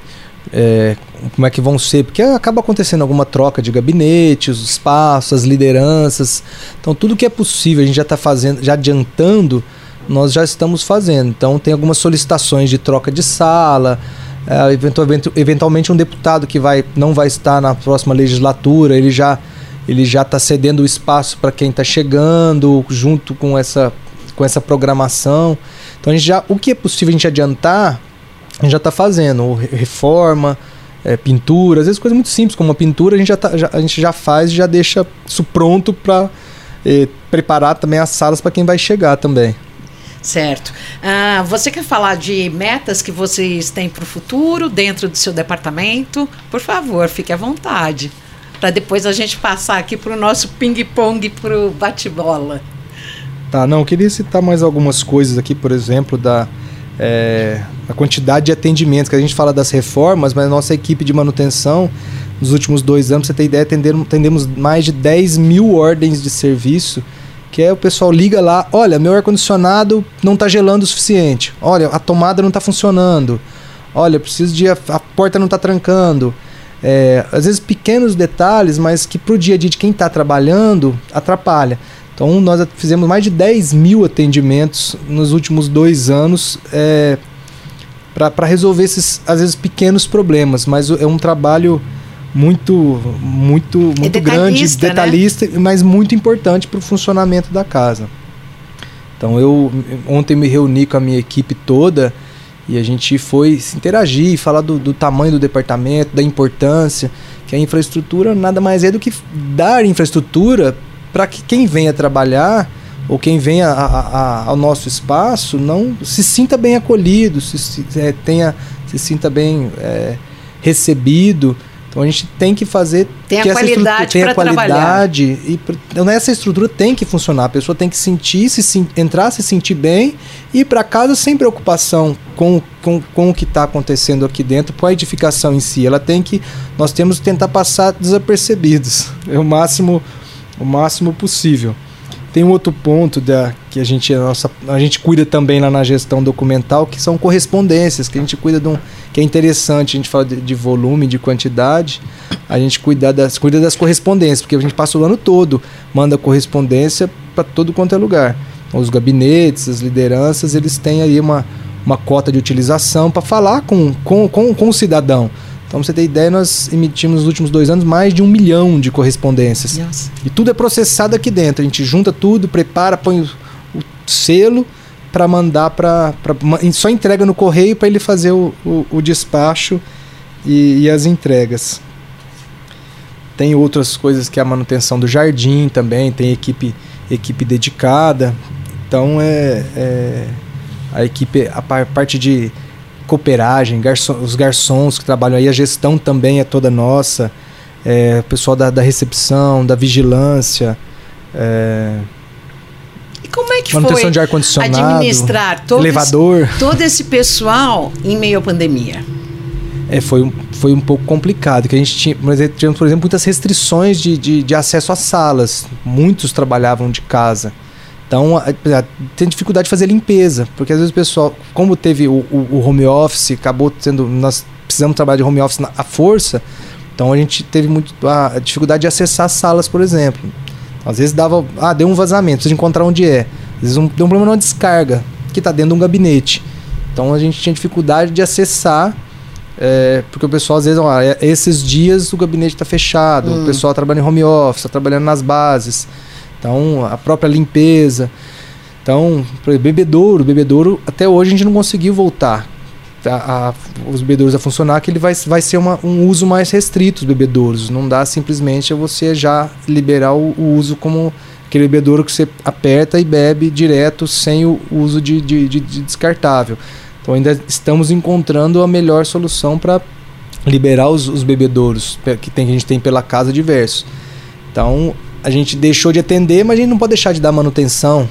é, como é que vão ser, porque acaba acontecendo alguma troca de gabinete, os espaços, as lideranças. Então, tudo que é possível, a gente já está fazendo, já adiantando, nós já estamos fazendo. Então, tem algumas solicitações de troca de sala, é, eventualmente, eventualmente um deputado que vai, não vai estar na próxima legislatura, ele já ele já está cedendo o espaço para quem está chegando, junto com essa, com essa programação. Então, a gente já, o que é possível a gente adiantar, a gente já está fazendo. Reforma, é, pintura, às vezes coisas muito simples, como uma pintura, a gente já, tá, já, a gente já faz e já deixa isso pronto para é, preparar também as salas para quem vai chegar também. Certo. Ah, você quer falar de metas que vocês têm para o futuro dentro do seu departamento? Por favor, fique à vontade. Para depois a gente passar aqui para o nosso ping-pong, para o bate-bola. Tá, não, eu queria citar mais algumas coisas aqui, por exemplo, da é, a quantidade de atendimentos, que a gente fala das reformas, mas a nossa equipe de manutenção, nos últimos dois anos, você ter ideia, atendemos, atendemos mais de 10 mil ordens de serviço, que é o pessoal liga lá, olha, meu ar-condicionado não está gelando o suficiente, olha, a tomada não está funcionando, olha, preciso de... a, a porta não está trancando. É, às vezes pequenos detalhes, mas que para o dia a dia de quem está trabalhando atrapalha. Então nós fizemos mais de 10 mil atendimentos nos últimos dois anos é, para resolver esses, às vezes, pequenos problemas, mas é um trabalho muito muito muito é grande, detalhista, né? mas muito importante para o funcionamento da casa. Então eu ontem me reuni com a minha equipe toda e a gente foi se interagir, falar do, do tamanho do departamento, da importância, que a infraestrutura nada mais é do que dar infraestrutura para que quem venha trabalhar ou quem venha a, a, ao nosso espaço não se sinta bem acolhido, se, se, é, tenha, se sinta bem é, recebido. Então a gente tem que fazer tem a qualidade para qualidade e então, essa estrutura tem que funcionar. A pessoa tem que sentir, se entrar, se sentir bem e ir para casa sem preocupação com, com, com o que está acontecendo aqui dentro, com a edificação em si. Ela tem que nós temos que tentar passar desapercebidos, é o máximo o máximo possível. Tem um outro ponto da, que a gente, a, nossa, a gente cuida também lá na gestão documental, que são correspondências, que a gente cuida de um. que é interessante, a gente fala de, de volume, de quantidade, a gente cuida das, cuida das correspondências, porque a gente passa o ano todo, manda correspondência para todo quanto é lugar. Então, os gabinetes, as lideranças, eles têm aí uma, uma cota de utilização para falar com, com, com, com o cidadão. Então, pra você ter ideia, nós emitimos nos últimos dois anos mais de um milhão de correspondências. Nossa. E tudo é processado aqui dentro. A gente junta tudo, prepara, põe o, o selo para mandar para. Só entrega no correio para ele fazer o, o, o despacho e, e, as entregas. Tem outras coisas que é a manutenção do jardim também, tem equipe, equipe dedicada. Então é, é a equipe, a parte de cooperagem, garçom, os garçons que trabalham aí, a gestão também é toda nossa, é, o pessoal da, da recepção, da vigilância. É, e como é que manutenção foi de ar condicionado, administrar todo elevador, esse, todo esse pessoal em meio à pandemia? É, foi, um, foi um pouco complicado, que a gente tinha, mas tivemos, por exemplo, muitas restrições de, de, de acesso às salas. Muitos trabalhavam de casa. Então, tem dificuldade de fazer limpeza, porque às vezes o pessoal, como teve o, o, o home office, acabou sendo. Nós precisamos trabalhar de home office na, à força, então a gente teve muito a dificuldade de acessar as salas, por exemplo. Às vezes dava. Ah, deu um vazamento, precisa encontrar onde é. Às vezes um, deu um problema na descarga, que está dentro de um gabinete. Então a gente tinha dificuldade de acessar. É, porque o pessoal às vezes, ó, é, esses dias o gabinete está fechado, hum. o pessoal trabalha em home office, está trabalhando nas bases. Então, a própria limpeza. Então, bebedouro, bebedouro, até hoje a gente não conseguiu voltar a, a, os bebedouros a funcionar, que ele vai, vai ser uma, um uso mais restrito dos bebedouros. Não dá simplesmente você já liberar o, o uso como aquele bebedouro que você aperta e bebe direto sem o uso de, de, de, de descartável. Então ainda estamos encontrando a melhor solução para liberar os, os bebedouros que, tem, que a gente tem pela casa diversos. Então a gente deixou de atender, mas a gente não pode deixar de dar manutenção.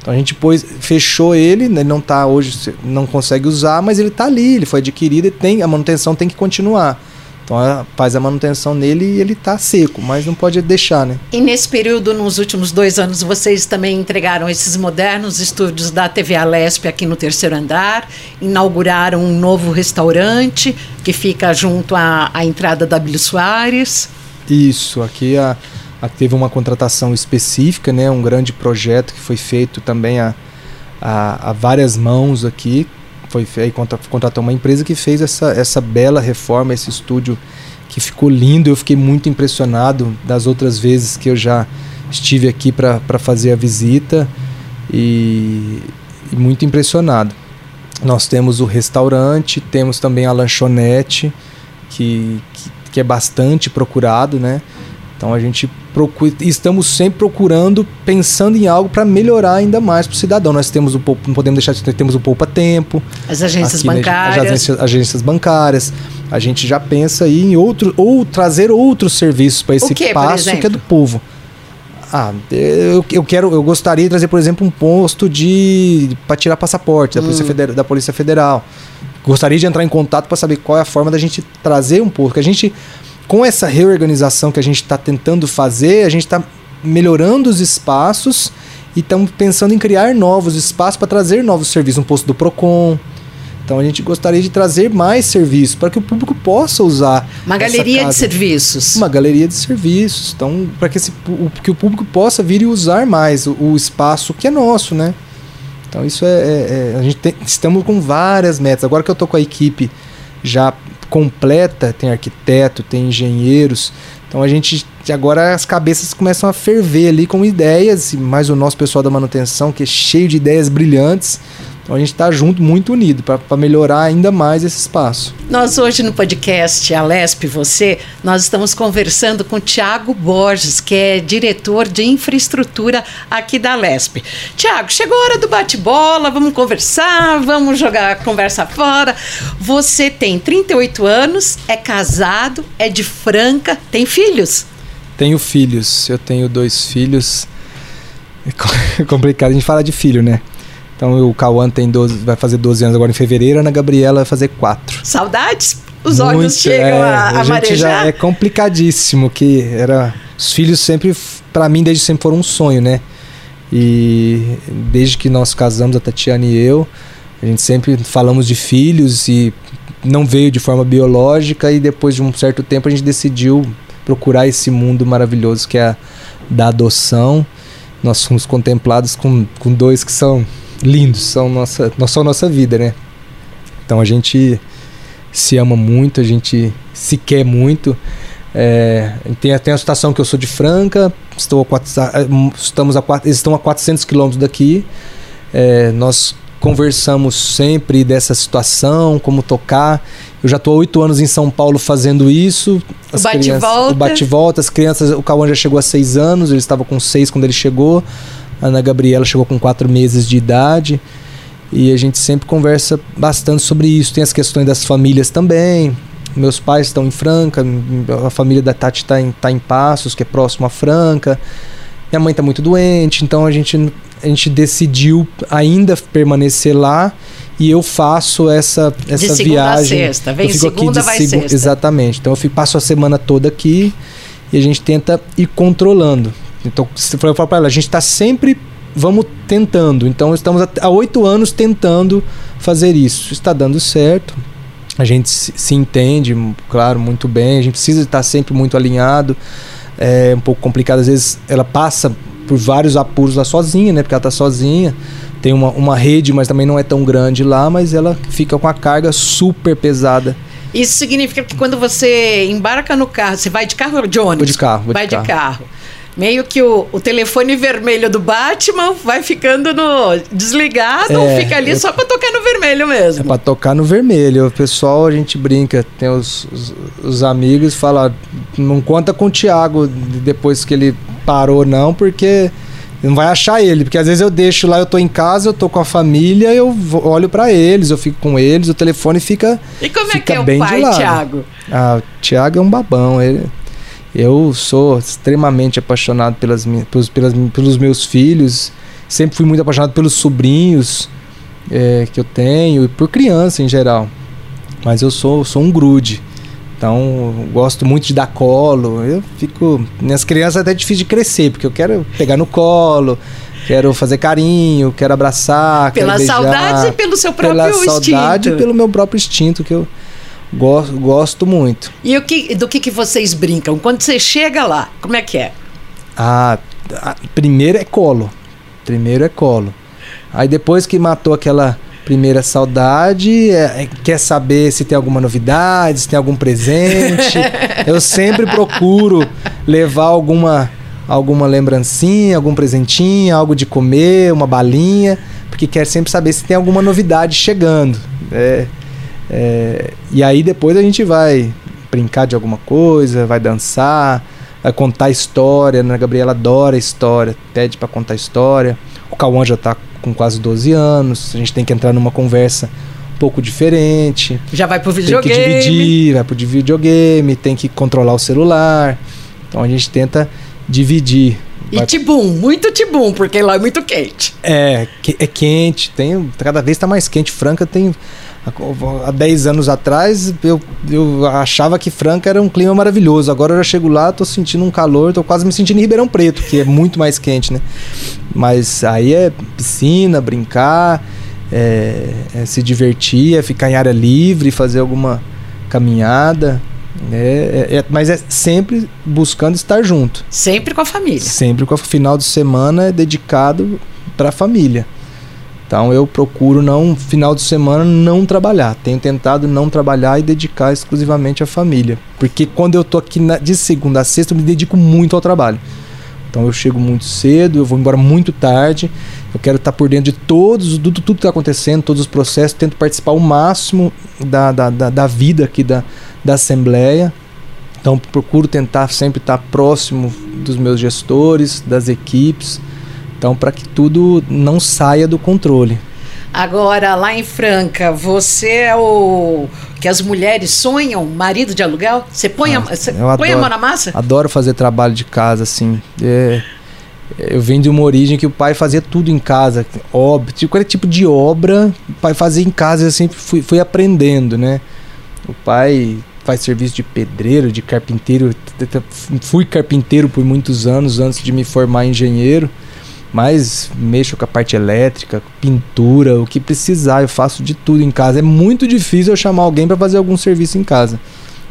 Então a gente pôs, fechou ele, né, ele não está hoje, não consegue usar, mas ele está ali, ele foi adquirido e tem, a manutenção tem que continuar. Então faz a manutenção nele e ele está seco, mas não pode deixar, né? E nesse período, nos últimos dois anos, vocês também entregaram esses modernos estúdios da TV Alesp aqui no terceiro andar, inauguraram um novo restaurante que fica junto à, à entrada da Bílio Soares. Isso, aqui a teve uma contratação específica, né, um grande projeto que foi feito também a, a, a várias mãos aqui. Foi contratou uma empresa que fez essa, essa bela reforma, esse estúdio que ficou lindo. Eu fiquei muito impressionado das outras vezes que eu já estive aqui para fazer a visita e, e muito impressionado. Nós temos o restaurante, temos também a lanchonete, que, que, que é bastante procurado, né? Então a gente estamos sempre procurando, pensando em algo para melhorar ainda mais para o cidadão. Nós temos o não podemos deixar de temos o poupa tempo, as agências aqui, bancárias, as agências, agências, bancárias. A gente já pensa aí em outro ou trazer outros serviços para esse que, espaço que é do povo. Ah, eu, eu quero, eu gostaria de trazer, por exemplo, um posto de para tirar passaporte da, Hum. Polícia Federal, da Polícia Federal. Gostaria de entrar em contato para saber qual é a forma da gente trazer um posto. Que a gente, com essa reorganização que a gente está tentando fazer, a gente está melhorando os espaços e estamos pensando em criar novos espaços para trazer novos serviços, um posto do Procon. Então a gente gostaria de trazer mais serviços para que o público possa usar Uma galeria de serviços. Uma galeria de serviços. Então, para que, esse que o público possa vir e usar mais o, o espaço que é nosso, né? Então, isso é. é- é- a gente tem- estamos com várias metas. Agora que eu tô com a equipe já completa, tem arquiteto, tem engenheiros. Então a gente agora as cabeças começam a ferver ali com ideias, mais o nosso pessoal da manutenção que é cheio de ideias brilhantes. Então a gente está junto, muito unido para melhorar ainda mais esse espaço. Nós hoje no podcast Alesp Você, nós estamos conversando com Tiago Borges, que é diretor de infraestrutura aqui da Alesp. Tiago, chegou a hora do bate-bola, vamos conversar, vamos jogar a conversa fora. Você tem 38 anos, é casado, é de Franca, tem filhos? Tenho filhos, eu tenho dois filhos. É co- complicado, a gente fala de filho, né? Então o Cauã tem 12, vai fazer 12 anos agora em fevereiro, a Ana Gabriela vai fazer 4. Saudades? Os olhos Muito, chegam é, a, a gente marejar? já é complicadíssimo que era os filhos sempre pra mim desde sempre foram um sonho, né? E desde que nós casamos a Tatiana e eu, a gente sempre falamos de filhos e não veio de forma biológica e depois de um certo tempo a gente decidiu procurar esse mundo maravilhoso que é a da adoção. Nós fomos contemplados com, com dois que são lindos, são nossa, são nossa vida, né? Então a gente se ama muito, a gente se quer muito. É, tem, tem a situação que eu sou de Franca, estou a quatro, estamos a estão a 400 quilômetros daqui. É, nós conversamos sempre dessa situação, como tocar. Eu já estou há oito anos em São Paulo fazendo isso. O bate-volta. crianças- O bate-volta. As crianças, o Cauã já chegou a seis anos, ele estava com seis quando ele chegou. A Ana Gabriela chegou com quatro meses de idade. E a gente sempre conversa bastante sobre isso. Tem as questões das famílias também. Meus pais estão em Franca, a família da Tati está em, tá em Passos, que é próximo a Franca. Minha mãe está muito doente, então a gente, a gente decidiu ainda permanecer lá e eu faço essa, essa De segunda a viagem. sexta. Vem eu fico aqui segunda, de segu- sexta. Exatamente. Então eu fico, passo a semana toda aqui e a gente tenta ir controlando. Então, se for eu falo para ela, a gente está sempre vamos tentando. Então estamos há- oito anos tentando fazer isso. Está dando certo. A gente se, entende, claro, muito bem. A gente precisa estar sempre muito alinhado. É um pouco complicado, às vezes ela passa por vários apuros lá sozinha, né? Porque ela tá sozinha. Tem uma, uma rede, mas também não é tão grande lá, mas ela fica com a carga super pesada. Isso significa que quando você embarca no carro, você vai de carro ou de ônibus? Vou de carro, vou de vai de carro. carro. Meio que o, o telefone vermelho do Batman vai ficando no desligado ou É, fica ali só pra tocar no vermelho É mesmo. pra tocar no vermelho. O pessoal, a gente brinca, tem os, os, os amigos falam, não conta com o Thiago depois que ele parou, não, porque não vai achar ele. Porque às vezes eu deixo lá, eu tô em casa, eu tô com a família, eu olho pra eles, eu fico com eles, o telefone fica. E como é fica que é o bem de pai. Thiago? Ah, o Thiago é um babão. Ele, eu sou extremamente apaixonado pelas, pelos, pelas, pelos meus filhos. Sempre fui muito apaixonado pelos sobrinhos é, que eu tenho e por criança em geral. Mas eu sou, sou um grude. Então, gosto muito de dar colo. Eu fico. Minhas crianças é até difícil de crescer, porque eu quero pegar no colo, quero fazer carinho, quero abraçar. Pela quero beijar, saudade e pelo seu próprio pela instinto. saudade e pelo meu próprio instinto, que eu gosto, gosto muito. E o que, do que, que vocês brincam? Quando você chega lá, como é que é? Ah, primeiro é colo. Primeiro é colo. Aí depois que matou aquela primeira saudade, é- é- quer saber se tem alguma novidade, se tem algum presente. Eu sempre procuro levar alguma alguma lembrancinha, algum presentinho, algo de comer, uma balinha, porque quer sempre saber se tem alguma novidade chegando. É, é, e aí depois a gente vai brincar de alguma coisa, vai dançar, vai contar história. né? A Gabriela adora história, pede pra contar história. O Cauã já tá com quase 12 anos, a gente tem que entrar numa conversa um pouco diferente. Já vai pro Tem que videogame? dividir, vai pro de videogame, tem que controlar o celular. Então a gente tenta dividir E Vai... tibum, muito tibum, porque lá é muito quente. É, é quente, tem, cada vez está mais quente. Franca tem há 10 anos atrás eu, eu achava que Franca era um clima maravilhoso. Agora eu já chego lá, tô sentindo um calor, tô quase me sentindo em Ribeirão Preto, que é muito mais quente, né? Mas aí é piscina, brincar, é, é se divertir, é ficar em área livre, fazer alguma caminhada. É, é, é, mas é sempre buscando estar junto. Sempre com a família. Sempre com o final de semana é dedicado para a família. Então eu procuro não final de semana não trabalhar. Tenho tentado não trabalhar e dedicar exclusivamente à família, porque quando eu tô aqui na, de segunda a sexta eu me dedico muito ao trabalho. Então eu chego muito cedo, eu vou embora muito tarde. Eu quero estar por dentro de todos, tudo, tudo que está acontecendo, todos os processos. Tento participar o máximo da, da, da, da vida aqui da, da Assembleia. Então procuro tentar sempre estar próximo dos meus gestores, das equipes. Então para que tudo não saia do controle. Agora, lá em Franca, você é o que as mulheres sonham, marido de aluguel? Você põe, ah, a, você põe adoro, a mão na massa? Adoro fazer trabalho de casa, assim. É, eu venho de uma origem que o pai fazia tudo em casa. Obra, tipo, qualquer tipo de obra, o pai fazia em casa, eu sempre fui, fui aprendendo, né? O pai faz serviço de pedreiro, de carpinteiro. Fui carpinteiro por muitos anos antes de me formar engenheiro. Mas mexo com a parte elétrica, pintura, o que precisar, eu faço de tudo em casa. É muito difícil eu chamar alguém para fazer algum serviço em casa.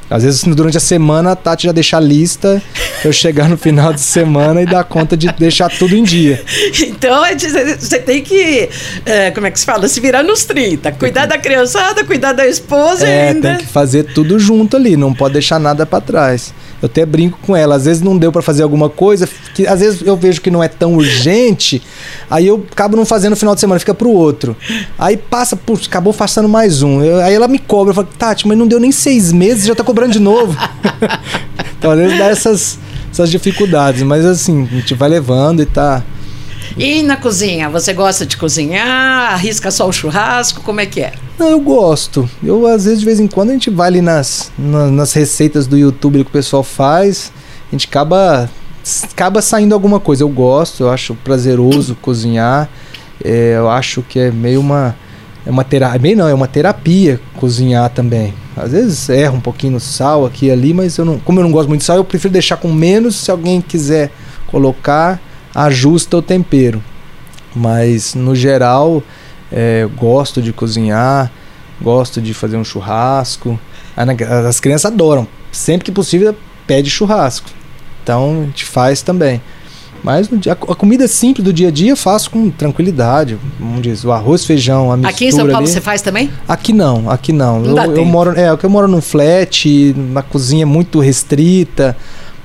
Às vezes, durante a semana, a Tati já deixa a lista, eu chegar no final de semana e dar conta de deixar tudo em dia. Então, é você tem que, é, como é que se fala? Se virar nos 30. Cuidar da criançada, cuidar da esposa é, ainda. tem que fazer tudo junto ali, não pode deixar nada para trás. Eu até brinco com ela. Às vezes não deu para fazer alguma coisa, que às vezes eu vejo que não é tão urgente, aí eu acabo não fazendo no final de semana, fica pro outro. Aí passa, putz, acabou façando mais um. Eu, aí ela me cobra, eu falo, Tati, mas não deu nem seis meses, já tá cobrando de novo. então às vezes dá essas, essas dificuldades, mas assim, a gente vai levando e tá. E na cozinha, você gosta de cozinhar? Arrisca só o churrasco? Como é que é? Não, eu gosto. Eu, às vezes, de vez em quando, a gente vai ali nas, nas, nas receitas do YouTube que o pessoal faz, a gente acaba, acaba saindo alguma coisa. Eu gosto, eu acho prazeroso cozinhar. É, eu acho que é meio uma. É uma terapia. Meio não, é uma terapia cozinhar também. Às vezes erra um pouquinho no sal aqui e ali, mas eu não, como eu não gosto muito de sal, eu prefiro deixar com menos. Se alguém quiser colocar, ajusta o tempero. Mas no geral, é, gosto de cozinhar, gosto de fazer um churrasco. As crianças adoram. Sempre que possível, pede churrasco. Então a gente faz também. Mas a, comida simples do dia a dia eu faço com tranquilidade. Como diz, o arroz, feijão, a mistura Aqui em São Paulo ali. você faz também? Aqui não, aqui não. não eu, eu moro, é, eu moro num flat, uma cozinha muito restrita.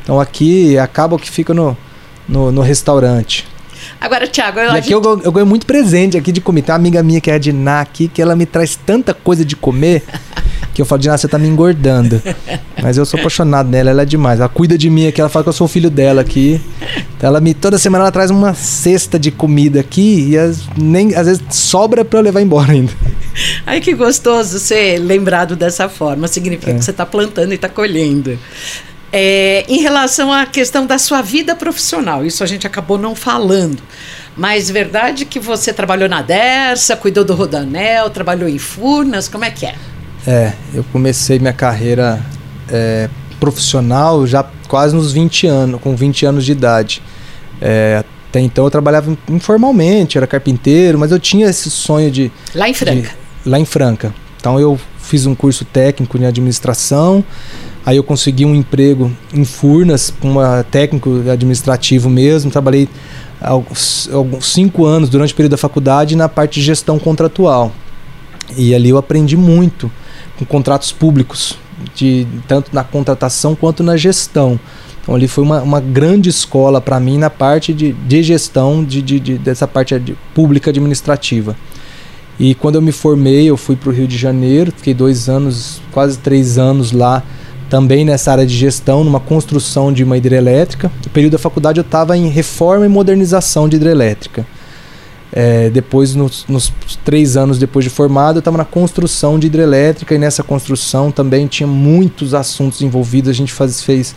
Então aqui acaba que fica no, no, no restaurante. Agora, Thiago, eu, e aqui gente... eu, eu ganho muito presente aqui de comer. Tem uma amiga minha que é a Diná aqui, que ela me traz tanta coisa de comer que eu falo, Diná, você tá me engordando. Mas eu sou apaixonado nela, ela é demais. Ela cuida de mim aqui, ela fala que eu sou o filho dela aqui. Então ela me, toda semana ela traz uma cesta de comida aqui e as, nem, às vezes sobra para eu levar embora ainda. Ai, que gostoso ser lembrado dessa forma. Significa é. que você está plantando e está colhendo. É, em relação à questão da sua vida profissional, isso a gente acabou não falando. Mas verdade que você trabalhou na Dersa, cuidou do Rodanel, trabalhou em Furnas, como é que é? É, eu comecei minha carreira é, profissional já quase nos 20 anos, com 20 anos de idade. É, até então eu trabalhava informalmente, era carpinteiro, mas eu tinha esse sonho de. Lá em Franca? De, lá em Franca. Então eu fiz um curso técnico em administração. Aí eu consegui um emprego em Furnas, uma técnico administrativo mesmo. Trabalhei alguns, cinco anos durante o período da faculdade na parte de gestão contratual. E ali eu aprendi muito com contratos públicos, de, tanto na contratação quanto na gestão. Então ali foi uma, uma grande escola para mim na parte de, de gestão de, de, de dessa parte de, pública administrativa. E quando eu me formei, eu fui para o Rio de Janeiro, fiquei dois anos, quase três anos lá também nessa área de gestão, numa construção de uma hidrelétrica. No período da faculdade eu estava em reforma e modernização de hidrelétrica. É, depois, nos, nos, três anos depois de formado, eu estava na construção de hidrelétrica e nessa construção também tinha muitos assuntos envolvidos. A gente faz, fez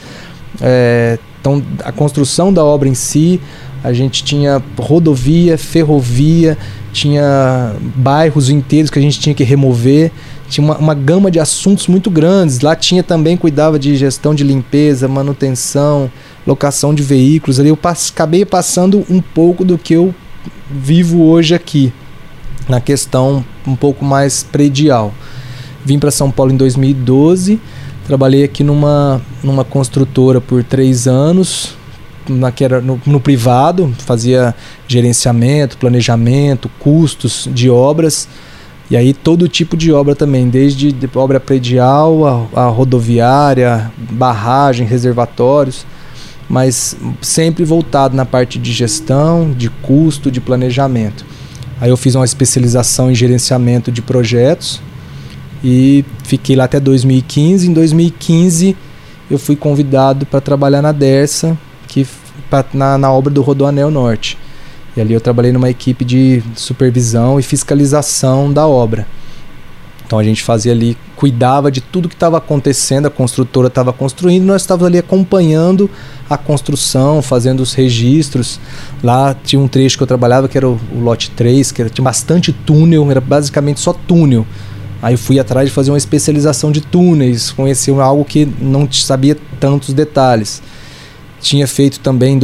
é, Então, a construção da obra em si, a gente tinha rodovia, ferrovia, tinha bairros inteiros que a gente tinha que remover, tinha uma, uma gama de assuntos muito grandes. Lá tinha também, cuidava de gestão de limpeza, manutenção, locação de veículos. Ali eu pass acabei passando um pouco do que eu vivo hoje aqui, na questão um pouco mais predial. Vim para São Paulo em 2012, trabalhei aqui numa, numa construtora por três anos, na, que era no, no privado, fazia gerenciamento, planejamento, custos de obras. E aí todo tipo de obra também, desde obra predial, a, a rodoviária, barragem, reservatórios, mas sempre voltado na parte de gestão, de custo, de planejamento. Aí eu fiz uma especialização em gerenciamento de projetos e fiquei lá até 2015. Em 2015 eu fui convidado para trabalhar na Dersa, que pra, na, na obra do Rodoanel Norte. E ali eu trabalhei numa equipe de supervisão e fiscalização da obra. Então a gente fazia ali, cuidava de tudo que estava acontecendo, a construtora estava construindo, nós estávamos ali acompanhando a construção, fazendo os registros. Lá tinha um trecho que eu trabalhava que era o, o lote 3, que era, tinha bastante túnel, era basicamente só túnel. Aí eu fui atrás de fazer uma especialização de túneis, conhecer algo que não sabia tantos detalhes. Tinha feito também em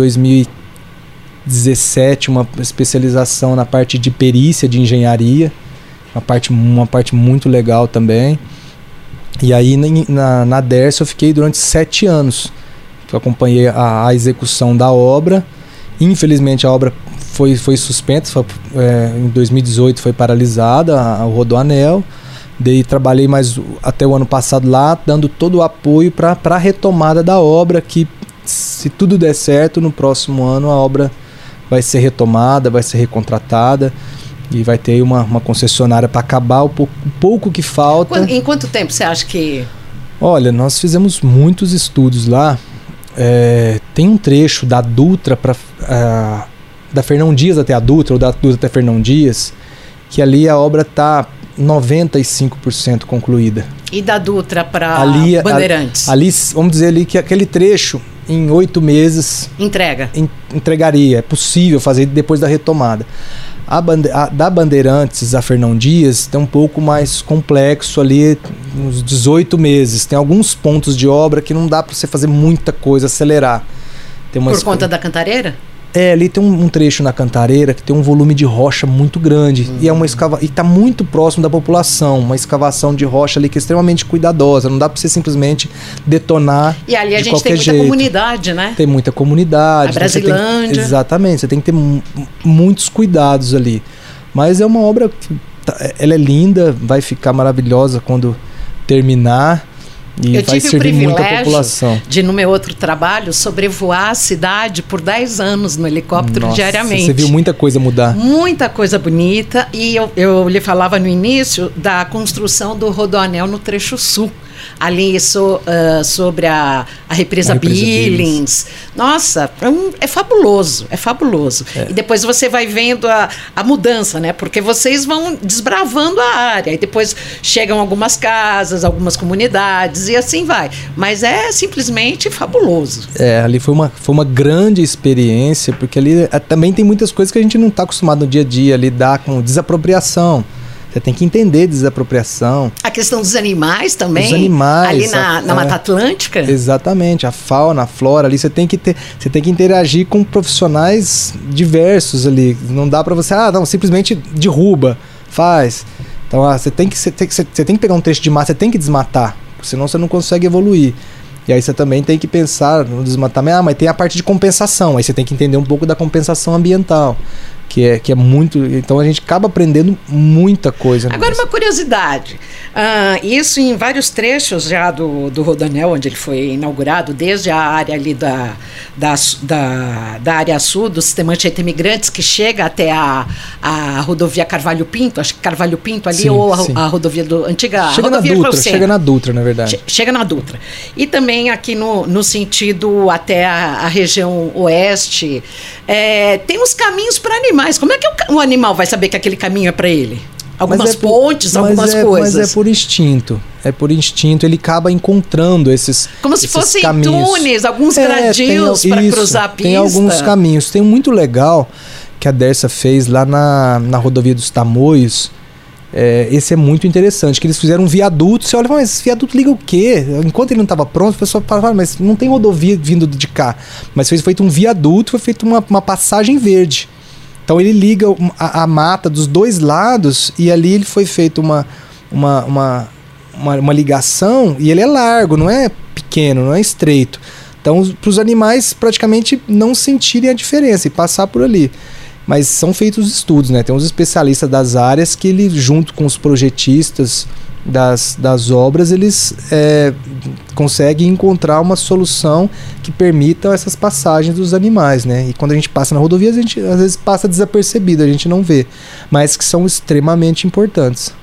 2017 uma especialização na parte de perícia de engenharia, uma parte, uma parte muito legal também. E aí na, na DERS eu fiquei durante sete anos. Eu acompanhei a, a execução da obra. Infelizmente a obra foi, foi suspensa, foi, é, em 2018 foi paralisada o Rodoanel. Daí trabalhei mais até o ano passado lá, dando todo o apoio para a retomada da obra, que se tudo der certo, no próximo ano a obra vai ser retomada, vai ser recontratada e vai ter uma, uma concessionária para acabar o pouco, o pouco que falta. Em quanto tempo você acha que. Olha, nós fizemos muitos estudos lá. É, tem um trecho da Dutra para. Da Fernão Dias até a Dutra, ou da Dutra até Fernão Dias, que ali a obra está 95% concluída. E da Dutra para Bandeirantes? Ali, vamos dizer ali que aquele trecho em oito meses. Entrega. En, entregaria. É possível fazer depois da retomada. A, bande, a, da Bandeirantes a Fernão Dias tem um pouco mais complexo ali, uns 18 meses. Tem alguns pontos de obra que não dá para você fazer muita coisa, acelerar. Por conta da cantareira? É, ali tem um, um, trecho na Cantareira que tem um volume de rocha muito grande uhum. e é uma escava e está muito próximo da população, uma escavação de rocha ali que é extremamente cuidadosa, não dá para você simplesmente detonar E ali a gente tem muita jeito. comunidade, né? Tem muita comunidade. A então Brasilândia. Tem, exatamente, você tem que ter muitos cuidados ali. Mas é uma obra tá, ela é linda, vai ficar maravilhosa quando terminar. E eu tive o privilégio de, no meu outro trabalho, sobrevoar a cidade por 10 anos no helicóptero Nossa, diariamente. Você viu muita coisa mudar. Muita coisa bonita. E eu, eu lhe falava no início da construção do Rodoanel no trecho sul ali so, uh, sobre a, a represa, a represa Billings. Billings. Nossa, é, um, é, fabuloso, é fabuloso. É. E depois você vai vendo a, a mudança, né? Porque vocês vão desbravando a área. E depois chegam algumas casas, algumas comunidades e assim vai. Mas é simplesmente fabuloso. É, ali foi uma, foi uma grande experiência, porque ali é, também tem muitas coisas que a gente não está acostumado no dia a dia a lidar com desapropriação. Você tem que entender desapropriação. A questão dos animais também. Os animais. Ali na, na é, Mata Atlântica. Exatamente. A fauna, a flora ali. Você tem que ter, você tem que interagir com profissionais diversos ali. Não dá para você, ah, não, simplesmente derruba, faz. Então, ah, você tem que você tem, você tem que pegar um trecho de mata, você tem que desmatar, senão você não consegue evoluir. E aí você também tem que pensar no desmatamento, ah, mas tem a parte de compensação. Aí você tem que entender um pouco da compensação ambiental que é, que é muito. Então a gente acaba aprendendo muita coisa. Agora, uma curiosidade: uh, isso em vários trechos já do, do Rodanel, onde ele foi inaugurado, desde a área ali da, da, da, da área sul, do sistema Anchieta Imigrantes, que chega até a, a rodovia Carvalho Pinto, acho que Carvalho Pinto ali, sim, ou a, a, rodovia do. Antiga chega rodovia na Dutra, Chega na Dutra, na verdade. chega na Dutra. E também aqui no, no sentido até a, a região oeste. É, tem uns caminhos para animais animais. Como é que o, o animal vai saber que aquele caminho é para ele? algumas por, pontes, algumas é, coisas. Mas é por instinto. É por instinto. Ele acaba encontrando esses Como se fossem caminhos. túneis, alguns É, gradios para cruzar a pista. Tem alguns caminhos. Tem um muito legal que a Dersa fez lá na, na rodovia dos Tamoios. É, esse é muito interessante, que eles fizeram um viaduto. Você olha mas esse viaduto liga o quê? Enquanto ele não estava pronto, o pessoal fala, mas não tem rodovia vindo de cá. Mas foi feito um viaduto, foi feito uma, uma passagem verde. Então ele liga a, a mata dos dois lados e ali ele foi feito uma, uma, uma, uma, uma ligação e ele é largo, não é pequeno, não é estreito. Então, para os animais praticamente não sentirem a diferença e passar por ali. Mas são feitos estudos, né? Tem uns especialistas das áreas que ele, junto com os projetistas das, das obras, eles é, conseguem encontrar uma solução que permita essas passagens dos animais, né? E quando a gente passa na rodovia, a gente às vezes passa desapercebido, a gente não vê, mas que são extremamente importantes.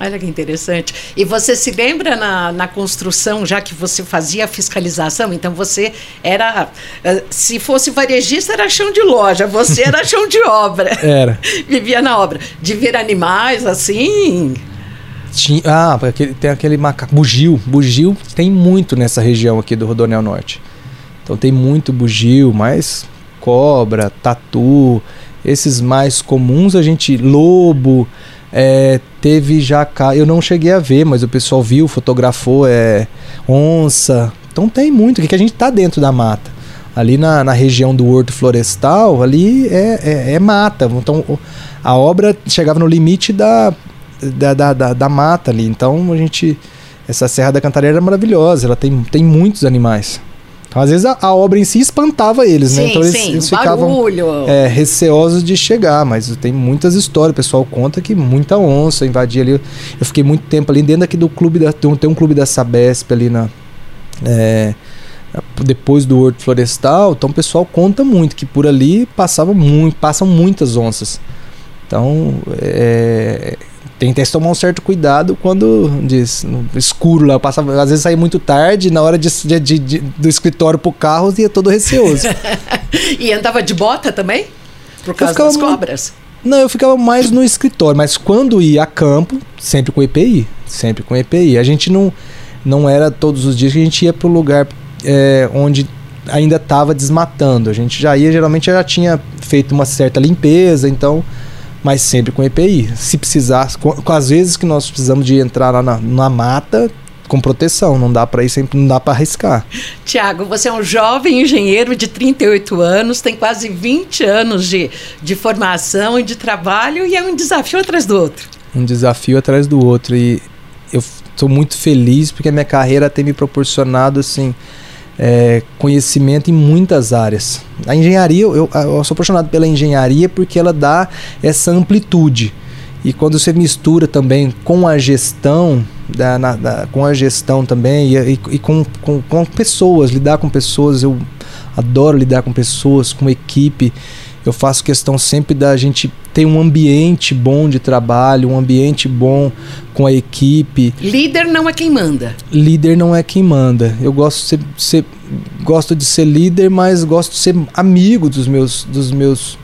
Olha que interessante. E você se lembra na, na construção, já que você fazia fiscalização, então você era. eh, Se fosse varejista, era chão de loja, você era chão de obra. Era. Vivia na obra. De ver animais assim. Tinha, ah, tem aquele macaco. Bugio. Bugio tem muito nessa região aqui do Rodonel Norte. Então tem muito bugio, mas cobra, tatu, esses mais comuns a gente. Lobo. é, teve jacaré. Eu não cheguei a ver, mas o pessoal viu, fotografou. É, onça. Então tem muito, que a gente tá dentro da mata. Ali na, na região do Horto Florestal, ali é, é, é mata. Então o- a obra chegava no limite da, da, da, da, da mata ali. Então a gente. Essa Serra da Cantareira é maravilhosa, ela tem, tem muitos animais. Então, às vezes a, a obra em si espantava eles, né? Sim, Então eles, sim. eles ficavam barulho. é, receosos de chegar, mas tem muitas histórias. O pessoal conta que muita onça invadia ali. Eu fiquei muito tempo ali dentro aqui do clube da. Tem um, tem um clube da Sabesp ali na. é, depois do Horto Florestal, então o pessoal conta muito que por ali passava muito, passam muitas onças. Então é, tem que tomar um certo cuidado quando diz, escuro lá, eu passava, às vezes saía muito tarde, na hora de, de- de- do escritório pro carro ia todo receoso. E andava de bota também? Por causa ficava das cobras? Não, eu ficava mais no escritório, mas quando ia a campo, sempre com EPI, sempre com EPI. A gente não, não era todos os dias que a gente ia pro lugar é, onde ainda estava desmatando. A gente já ia, geralmente já tinha feito uma certa limpeza, então, mas sempre com EPI. Se precisasse, com, com as vezes que nós precisamos de entrar lá na, na mata, com proteção, não dá para ir sempre, não dá para arriscar. Tiago, você é um jovem engenheiro de 38 anos, tem quase 20 anos de, de formação e de trabalho e é um desafio atrás do outro. um desafio atrás do outro e eu estou muito feliz porque a minha carreira tem me proporcionado assim é, conhecimento em muitas áreas. A engenharia, eu, eu sou apaixonado pela engenharia porque ela dá essa amplitude. E quando você mistura também com a gestão, da, na- da- com a gestão também, e, e- e com, com, com pessoas, lidar com pessoas, eu adoro lidar com pessoas, com equipe. Eu faço questão sempre da gente ter um ambiente bom de trabalho, um ambiente bom com a equipe. Líder não é quem manda. Líder não é quem manda. Eu gosto de ser, ser- gosto de ser líder, mas gosto de ser amigo dos meus, dos meus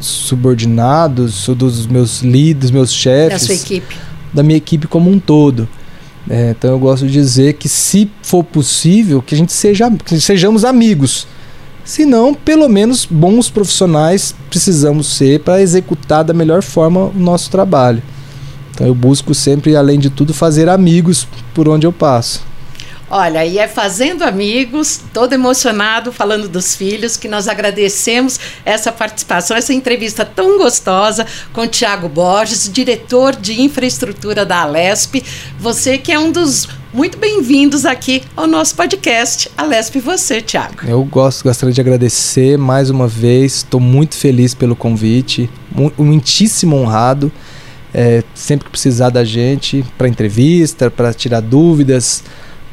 subordinados, dos meus líderes, meus Da chefes sua equipe. da minha equipe como um todo. É, então eu gosto de dizer que se for possível, que a gente seja que sejamos amigos. Se não, pelo menos bons profissionais precisamos ser para executar da melhor forma o nosso trabalho. Então eu busco sempre, além de tudo, fazer amigos por onde eu passo. Olha, e é fazendo amigos, todo emocionado, falando dos filhos, que nós agradecemos essa participação, essa entrevista tão gostosa com Tiago Borges, diretor de infraestrutura da Alesp. Você que é um dos muito bem-vindos aqui ao nosso podcast. Alesp você, Tiago. Eu gosto, gostaria de agradecer mais uma vez. Estou muito feliz pelo convite, mu- muitíssimo honrado. É, sempre que precisar da gente para entrevista, para tirar dúvidas,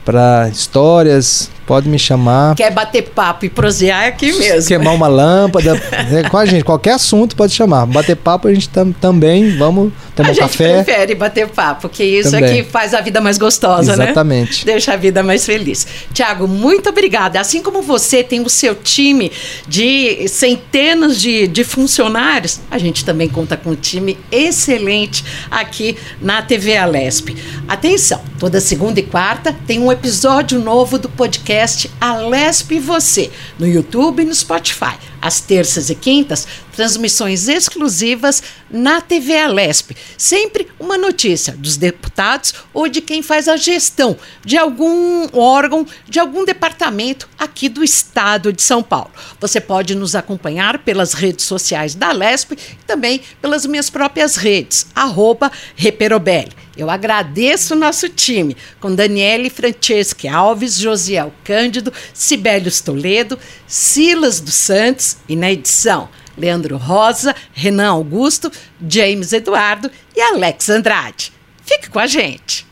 para histórias, Pode me chamar. Quer bater papo e prosear é aqui mesmo. Queimar uma lâmpada, né, com a gente, qualquer assunto pode chamar. Bater papo a gente tam, também, vamos tomar a gente café. prefere bater papo, porque isso Também. aqui faz a vida mais gostosa, né? Exatamente. Deixa a vida mais feliz. Tiago, muito obrigada. Assim como você tem o seu time de centenas de, de funcionários, a gente também conta com um time excelente aqui na TV Alesp. Atenção, toda segunda e quarta tem um episódio novo do podcast Alesp e Você, no YouTube e no Spotify. Às terças e quintas, transmissões exclusivas na TV Alesp. Sempre uma notícia dos deputados ou de quem faz a gestão de algum órgão, de algum departamento aqui do estado de São Paulo. Você pode nos acompanhar pelas redes sociais da Alesp e também pelas minhas próprias redes, arroba Reperobelli. Eu agradeço o nosso time, com Daniele Franceschi Alves, Josiel Cândido, Sibelius Toledo, Silas dos Santos e na edição Leandro Rosa, Renan Augusto, James Eduardo e Alex Andrade. Fique com a gente!